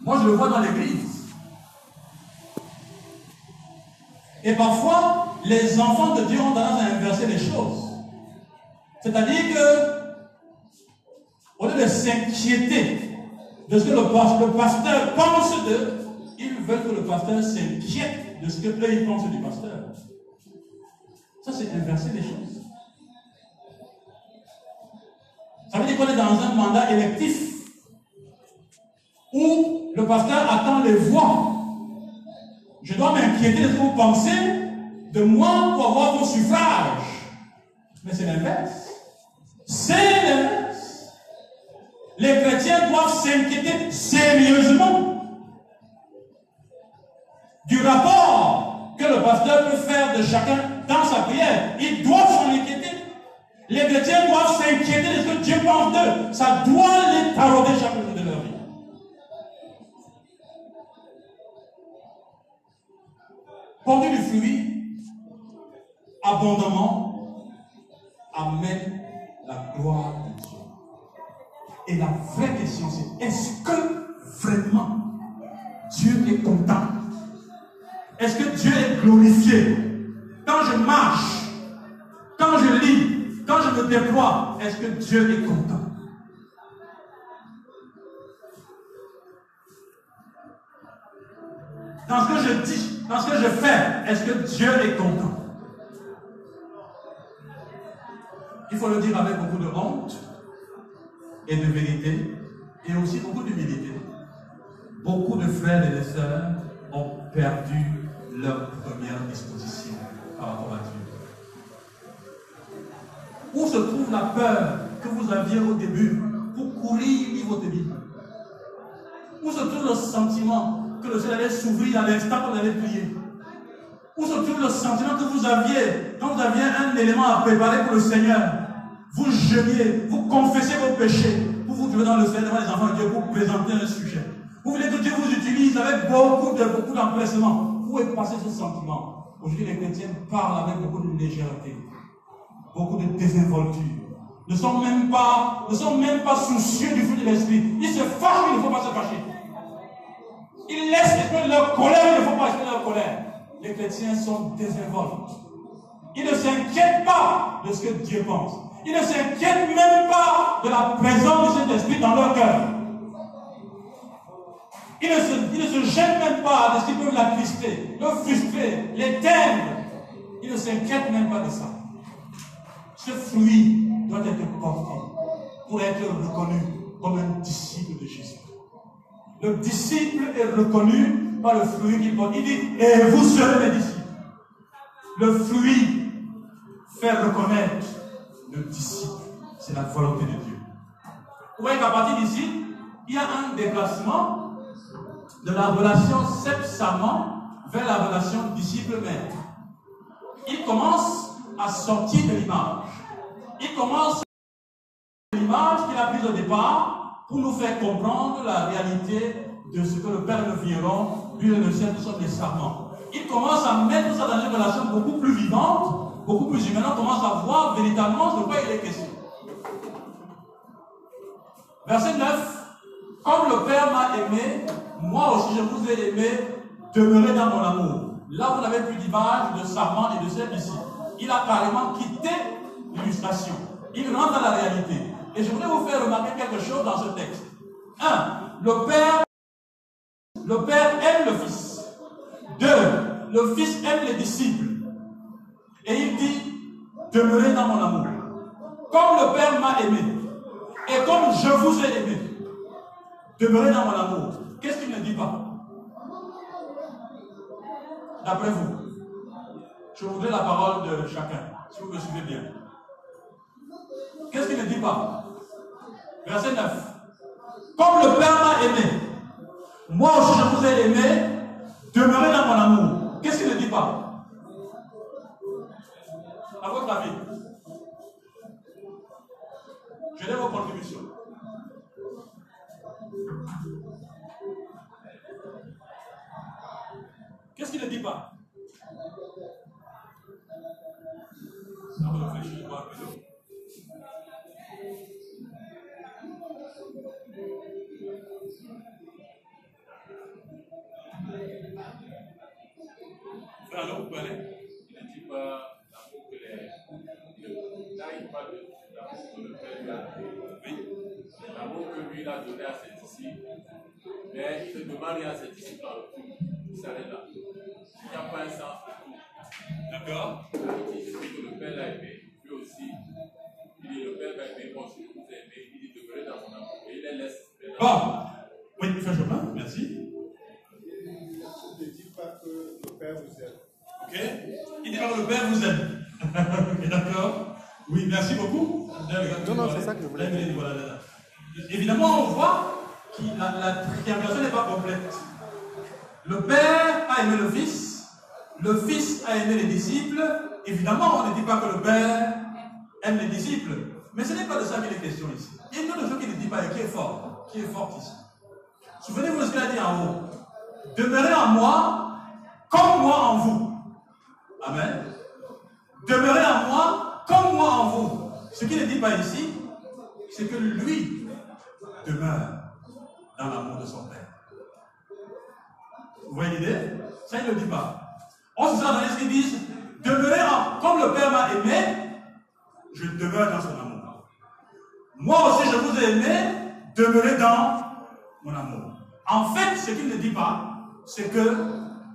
Moi, je le vois dans l'Église. Et parfois, les enfants de Dieu ont tendance à inverser les choses. C'est-à-dire que, au lieu de s'inquiéter de ce que le, pasteur pense d'eux, ils veulent que le pasteur s'inquiète de ce que eux pensent du pasteur. Ça, c'est inverser les choses. Ça veut dire qu'on est dans un mandat électif où le pasteur attend les voix. Je dois m'inquiéter de ce que vous pensez de moi pour avoir vos suffrages. Mais c'est l'inverse. C'est Les chrétiens doivent s'inquiéter sérieusement du rapport que le pasteur peut faire de chacun dans sa prière. Ils doivent s'en inquiéter. Les chrétiens doivent s'inquiéter de ce que Dieu pense d'eux. Ça doit les tarauder chaque jour de leur vie. Porter du fruit abondamment amène la gloire de Dieu. Et la vraie question c'est, est-ce que vraiment Dieu est content? Est-ce que Dieu est glorifié? Je marche, quand je lis, quand je me déploie, est-ce que Dieu est content? Dans ce que je dis, dans ce que je fais, est-ce que Dieu est content? Il faut le dire avec beaucoup de honte et de vérité et aussi beaucoup d'humilité. Beaucoup de frères et de sœurs ont perdu leur première disposition Où se trouve la peur que vous aviez au début pour courir lire votre Bible? Où se trouve le sentiment que le ciel allait s'ouvrir à l'instant qu'on allait prier Où se trouve le sentiment que vous aviez quand vous aviez un élément à préparer pour le Seigneur Vous jeûniez, vous confessez vos péchés pour vous trouver dans le ciel devant les enfants de Dieu pour présenter un sujet? Vous voulez que Dieu vous utilise avec beaucoup de beaucoup d'empressement. Est passé ce sentiment Aujourd'hui, les chrétiens parlent avec beaucoup de légèreté, beaucoup de désinvolture. Ne sont même pas, ne sont même pas soucieux du fruit de l'esprit. Ils se fâchent, il ne faut pas se fâcher. Ils laissent exprimer leur colère, il ne faut pas exprimer leur colère. Les chrétiens sont désinvoltes. Ils ne s'inquiètent pas de ce que Dieu pense. Ils ne s'inquiètent même pas de la présence de cet esprit dans leur cœur. Ils ne, se, ils même pas de ce qui peut l'attrister, le frustrer, l'éteindre. Ils ne s'inquiètent même pas de ça. Ce fruit doit être porté pour être reconnu comme un disciple de Jésus. Le disciple est reconnu par le fruit qu'il porte. Il dit, et vous serez mes disciples. Le fruit fait reconnaître le disciple. C'est la volonté de Dieu. Vous voyez qu'à partir d'ici, il y a un déplacement de la relation sepsamment vers la relation disciple-maître. Il commence à sortir de l'image. Il commence à l'image qu'il a prise au départ pour nous faire comprendre la réalité de ce que le Père nous vigneron, lui et le ciel, nous sommes des serments. Il commence à mettre ça dans une relation beaucoup plus vivante, beaucoup plus humaine. On commence à voir véritablement de quoi il est question. Verset 9. Comme le Père m'a aimé, moi aussi je vous ai aimé, demeurez dans mon amour. Là, vous n'avez plus d'image de Sarment et de ici. Il a carrément quitté l'illustration. Il rentre dans la réalité. Et je voudrais vous faire remarquer quelque chose dans ce texte. Un, le Père, le Père aime le Fils. Deux, le Fils aime les disciples. Et il dit, demeurez dans mon amour. Comme le Père m'a aimé, et comme je vous ai aimé, demeurez dans mon amour. Qu'est-ce qu'il ne dit pas? D'après vous, je voudrais la parole de chacun, si vous me suivez bien. Qu'est-ce qu'il ne dit pas? Verset 9. Comme le Père m'a aimé, moi aussi je vous ai aimé, demeurez dans mon amour. Qu'est-ce qu'il ne dit pas? À votre avis Qu'est-ce qu'il ne dit pas? Frère, alors vous aller Il ne dit pas l'amour que les. Là, il parle de l'amour que le Père lui a donné. L'amour que lui a donné à ses disciples. Mais il ne demande rien à ses disciples en retour. Il s'arrête là. Il n'y a pas un sens. D'accord? Il dit que le Père l'a aimé. Lui aussi. Il dit le Père m'a aimé, moi aussi je vous ai aimé. Il dit demeurez dans mon amour. Et il les laisse. Bon. Oui, frère Chopin, merci. Ne dites pas que le Père vous aime. <laughs> Ok Il dit que le Père vous aime. d'accord Oui, merci beaucoup. Non, non, c'est ça que je voulais dire. Voilà, voilà. Évidemment, on voit que la, la triangulation n'est pas complète. Le Père a aimé le Fils, le Fils a aimé les disciples. Évidemment, on ne dit pas que le Père aime les disciples. Mais ce n'est pas de ça qu'il est question ici. Il y a une autre chose qu'il ne dit pas et qui est fort, qui est forte ici. Souvenez-vous de ce qu'il a dit en haut. Demeurez en moi comme moi en vous. Amen. Demeurez en moi comme moi en vous. Ce qu'il ne dit pas ici, c'est que lui demeure dans l'amour de son Père. Vous voyez l'idée? Ça, il ne le dit pas. On se dans ce qu'ils disent Demeurez comme le Père m'a aimé, je demeure dans son amour. Moi aussi, je vous ai aimé, demeurez dans mon amour. En fait, ce qu'il ne dit pas, c'est que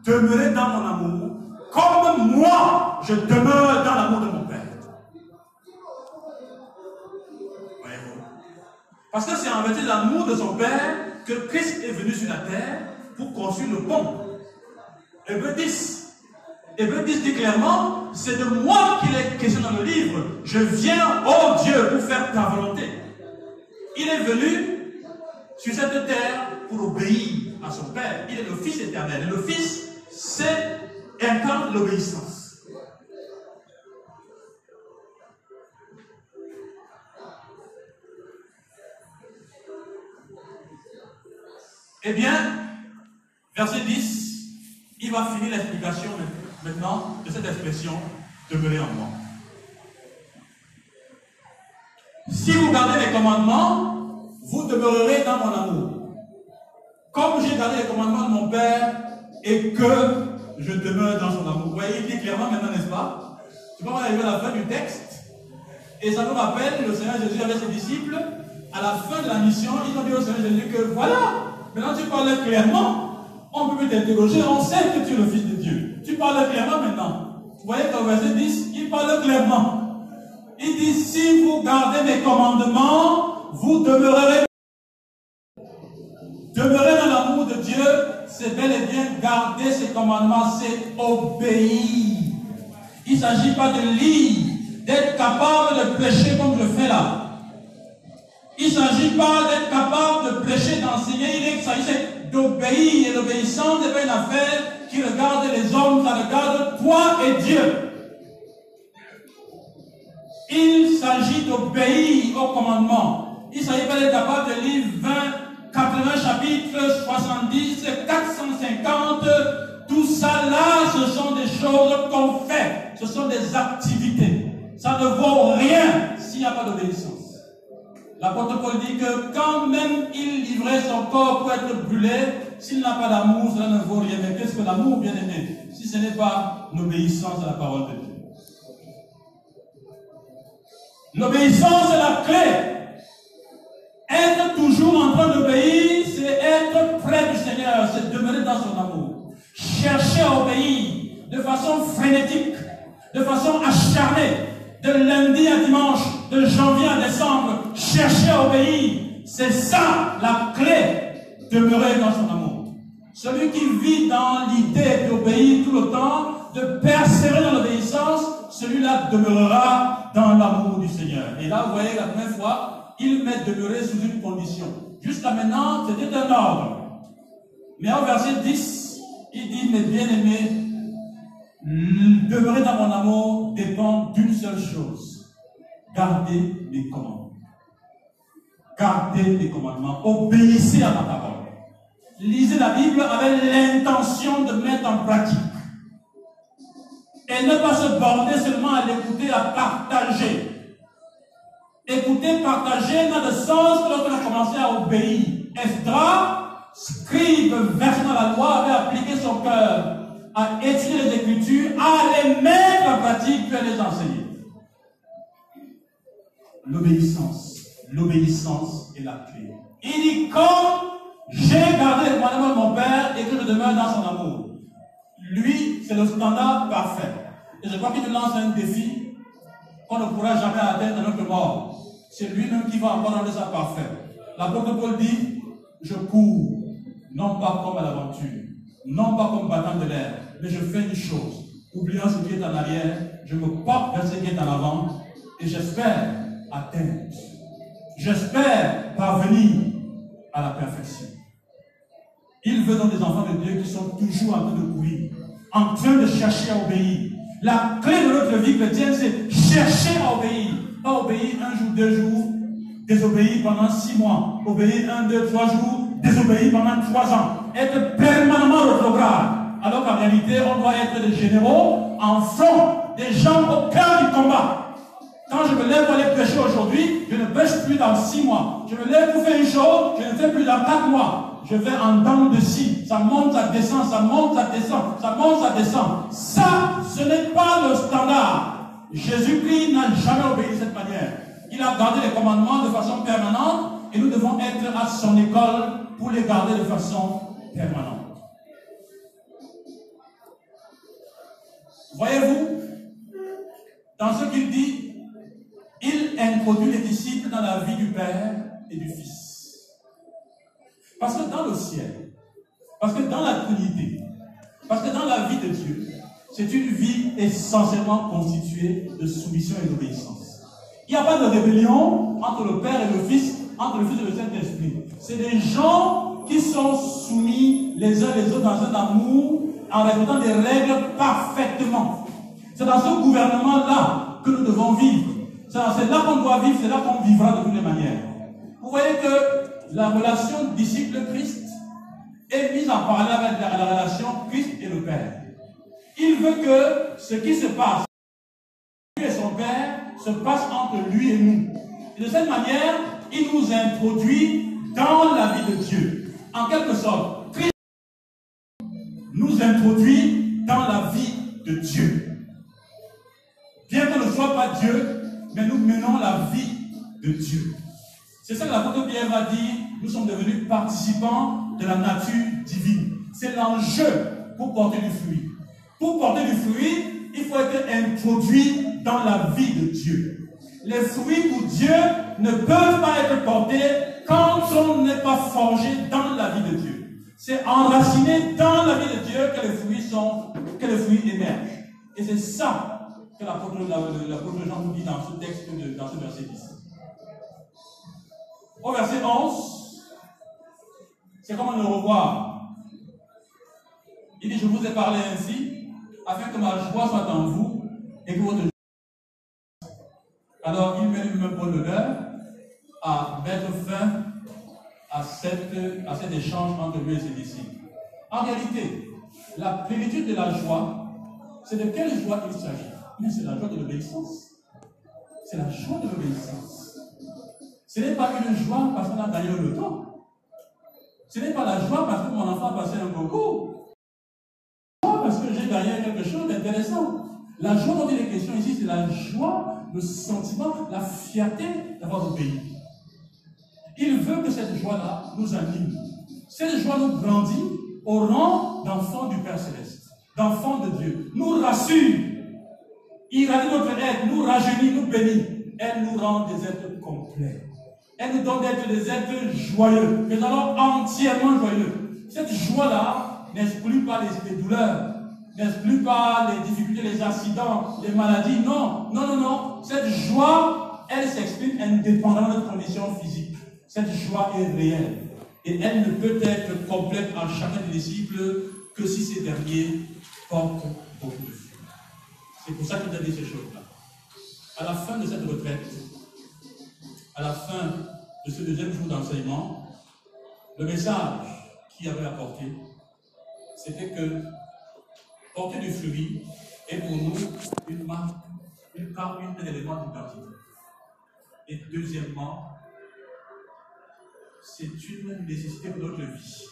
demeurez dans mon amour, comme moi, je demeure dans l'amour de mon Père. Voyez-vous? Parce que c'est en vertu de l'amour de son Père que Christ est venu sur la terre pour construire le pont. Hébreu 10. Hébreu 10 dit clairement, c'est de moi qu'il est question dans le livre. Je viens, oh Dieu, pour faire ta volonté. Il est venu sur cette terre pour obéir à son Père. Il est le Fils éternel. Et le Fils, c'est incarne l'obéissance. Eh bien, verset 10, il va finir l'explication maintenant de cette expression demeurer en moi. Si vous gardez les commandements, vous demeurerez dans mon amour. Comme j'ai gardé les commandements de mon Père et que je demeure dans son amour. Vous voyez, il dit clairement maintenant, n'est-ce pas? Tu vois, on arrive à la fin du texte. Et ça nous rappelle le Seigneur Jésus avec ses disciples. À la fin de la mission, ils ont dit au Seigneur Jésus que voilà, maintenant tu parles clairement. On peut t'interroger, on sait que tu es le Fils de Dieu. Tu parles clairement maintenant. Vous voyez qu'au verset 10, il parle clairement. Il dit, si vous gardez mes commandements, vous demeurerez. Demeurer dans l'amour de Dieu, c'est bel et bien garder ses commandements, c'est obéir. Il ne s'agit pas de lire, d'être capable de prêcher comme je fais là. Il ne s'agit pas d'être capable de prêcher, d'enseigner, il d'obéir. Et l'obéissance n'est pas une affaire qui regarde les hommes, ça regarde toi et Dieu. Il s'agit d'obéir au commandement. Il s'agit pas d'être capable de lire 20, 80 chapitres, 70, 450. Tout ça là, ce sont des choses qu'on fait. Ce sont des activités. Ça ne vaut rien s'il n'y a pas d'obéissance. L'apôtre Paul dit que quand même il livrait son corps pour être brûlé, s'il n'a pas d'amour, cela ne vaut rien. Mais qu'est-ce que l'amour, bien aimé, si ce n'est pas l'obéissance à la parole de Dieu? L'obéissance est la clé. Être toujours en train d'obéir, c'est être près du Seigneur, c'est demeurer dans son amour. Chercher à obéir de façon frénétique, de façon acharnée, de lundi à dimanche, de janvier à décembre, chercher à obéir. C'est ça la clé, demeurer dans son amour. Celui qui vit dans l'idée d'obéir tout le temps, de persévérer dans l'obéissance, celui-là demeurera dans l'amour du Seigneur. Et là, vous voyez, la première fois, il met demeurer sous une condition. Jusqu'à maintenant, c'était un ordre. Mais au verset 10, il dit, mes bien-aimés, demeurer dans mon amour dépend d'une seule chose. Gardez mes commandements. Gardez mes commandements. Obéissez à ma parole. Lisez la Bible avec l'intention de mettre en pratique. Et ne pas se borner seulement à l'écouter, à partager. Écouter, partager n'a de sens que lorsqu'on a commencé à obéir. Esdra, scribe versant la loi, avait appliqué son cœur à étudier les Écritures, à les mettre en pratique, puis à les enseigner. L'obéissance. L'obéissance est la clé. Il dit, comme j'ai gardé le commandement de mon Père et que je demeure dans son amour. Lui, c'est le standard parfait. Et je crois qu'il nous lance un défi qu'on ne pourra jamais atteindre à notre mort. C'est lui-même qui va encore rendre ça parfait. L'apôtre Paul dit, je cours, non pas comme à l'aventure, non pas comme battant de l'air, mais je fais une chose. Oubliant ce qui est en arrière, je me porte vers ce qui est en avant et j'espère atteindre. J'espère parvenir à la perfection. Il veut donc des enfants de Dieu qui sont toujours en train de courir, en train de chercher à obéir. La clé de notre vie chrétienne, c'est chercher à obéir. Pas obéir un jour, deux jours, désobéir pendant six mois, obéir un, deux, trois jours, désobéir pendant trois ans, être permanemment rétrograde. Alors qu'en réalité, on doit être des généraux en front, des gens au cœur du combat. Quand je me lève pour aller pêcher aujourd'hui, je ne pêche plus dans six mois. Je me lève pour faire une chose, je ne fais plus dans quatre mois. Je vais en dents de scie. Ça monte, ça descend, ça monte, ça descend, ça monte, ça descend. Ça, ce n'est pas le standard. Jésus-Christ n'a jamais obéi de cette manière. Il a gardé les commandements de façon permanente et nous devons être à son école pour les garder de façon permanente. Voyez-vous, dans ce qu'il dit, il introduit les disciples dans la vie du Père et du Fils. Parce que dans le ciel, parce que dans la Trinité, parce que dans la vie de Dieu, c'est une vie essentiellement constituée de soumission et d'obéissance. Il n'y a pas de rébellion entre le Père et le Fils, entre le Fils et le Saint-Esprit. C'est des gens qui sont soumis les uns les autres dans un amour en respectant des règles parfaitement. C'est dans ce gouvernement-là que nous devons vivre. C'est là qu'on doit vivre, c'est là qu'on vivra de toutes les manières. Vous voyez que la relation disciple-Christ est mise en parallèle avec la, relation Christ et le Père. Il veut que ce qui se passe, lui et son Père, se passe entre lui et nous. Et de cette manière, il nous introduit dans la vie de Dieu. En quelque sorte, Christ nous introduit dans la vie de Dieu. Bien qu'on ne soit pas Dieu, mais nous menons la vie de Dieu. C'est ça que l'apôtre Pierre va dire, nous sommes devenus participants de la nature divine. C'est l'enjeu pour porter du fruit. Pour porter du fruit, il faut être introduit dans la vie de Dieu. Les fruits pour Dieu ne peuvent pas être portés quand on n'est pas forgé dans la vie de Dieu. C'est enraciné dans la vie de Dieu que les fruits sont, que les fruits émergent. Et c'est ça que l'apôtre Jean nous dit dans ce texte, dans ce verset 10. Au verset 11, c'est comme on le revoit. Il dit, je vous ai parlé ainsi, afin que ma joie soit en vous et que votre Alors, il met lui-même pour l'honneur à mettre fin à, cette, à cet échange entre lui et ses disciples. En réalité, la plénitude de la joie, c'est de quelle joie il s'agit? Mais c'est la joie de l'obéissance. C'est la joie de l'obéissance. Ce n'est pas une joie parce qu'on a gagné le temps. Ce n'est pas la joie parce que mon enfant a passé un concours. joie parce que j'ai gagné quelque chose d'intéressant. La joie dont il est question ici, c'est la joie, le sentiment, la fierté d'avoir obéi. Il veut que cette joie-là nous anime. Cette joie nous grandit au rang d'enfants du Père Céleste, d'enfants de Dieu, nous rassure irradie notre être, nous rajeunit, nous bénit. Elle nous rend des êtres complets. Elle nous donne d'être des êtres joyeux, mais alors entièrement joyeux. Cette joie-là n'exclut pas les, les douleurs, n'exclut pas les difficultés, les accidents, les maladies. Non, non, non, non. Cette joie, elle s'exprime indépendamment de notre condition physique. Cette joie est réelle. Et elle ne peut être complète en chacun des disciples que si ces derniers portent beaucoup de c'est pour ça qu'il a dit ces choses-là. À la fin de cette retraite, à la fin de ce deuxième jour d'enseignement, le message qu'il avait apporté, c'était que porter du fruit est pour nous une marque, une part, un élément d'identité. Et deuxièmement, c'est une nécessité pour notre vie.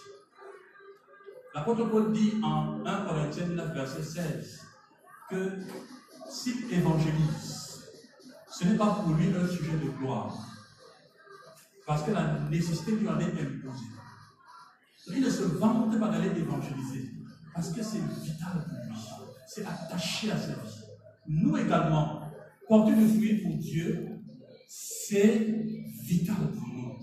L'apôtre Paul dit en 1 Corinthiens 9, verset 16, que s'il évangélise, ce n'est pas pour lui un sujet de gloire, parce que la nécessité lui en est imposée. Il ne se vante pas d'aller évangéliser, parce que c'est vital pour lui, c'est attaché à sa vie. Nous également, porter le fruit pour Dieu, c'est vital pour nous.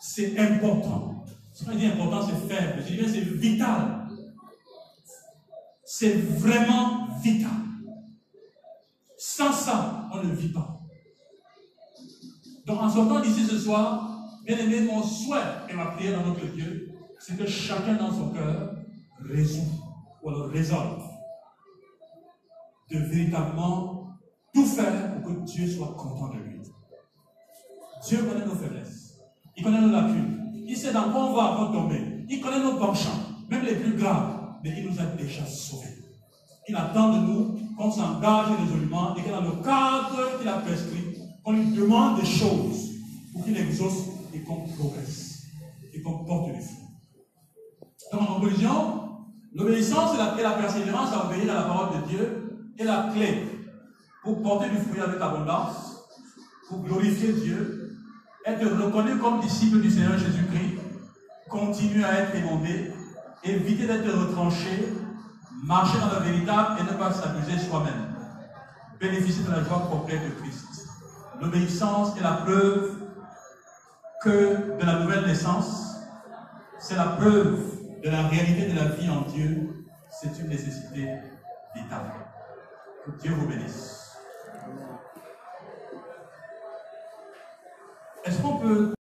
C'est important. Ce qu'on dit important, c'est faible. Je c'est vital. C'est vraiment vital. Sans ça, on ne vit pas. Donc en sortant d'ici ce soir, bien aimé, mon souhait et ma prière dans notre Dieu, c'est que chacun dans son cœur résout ou alors résolve de véritablement tout faire pour que Dieu soit content de lui. Dieu connaît nos faiblesses. Il connaît nos lacunes. Il sait dans quoi on va retomber. Il connaît nos penchants, même les plus graves. Mais il nous a déjà sauvés. Il attend de nous qu'on s'engage résolument et que dans le cadre qu'il a prescrit, qu'on lui demande des choses pour qu'il exauce et qu'on progresse et qu'on porte du fruit. Donc en conclusion, l'obéissance et la, persévérance à obéir à la parole de Dieu est la clé pour porter du fruit avec abondance, pour glorifier Dieu, être reconnu comme disciple du Seigneur Jésus-Christ, continuer à être émondé, éviter d'être retranché, marcher dans la véritable et ne pas s'amuser soi-même, bénéficier de la joie complète de Christ. L'obéissance est la preuve que de la nouvelle naissance, c'est la preuve de la réalité de la vie en Dieu, c'est une nécessité vitale. Que Dieu vous bénisse. Est-ce qu'on peut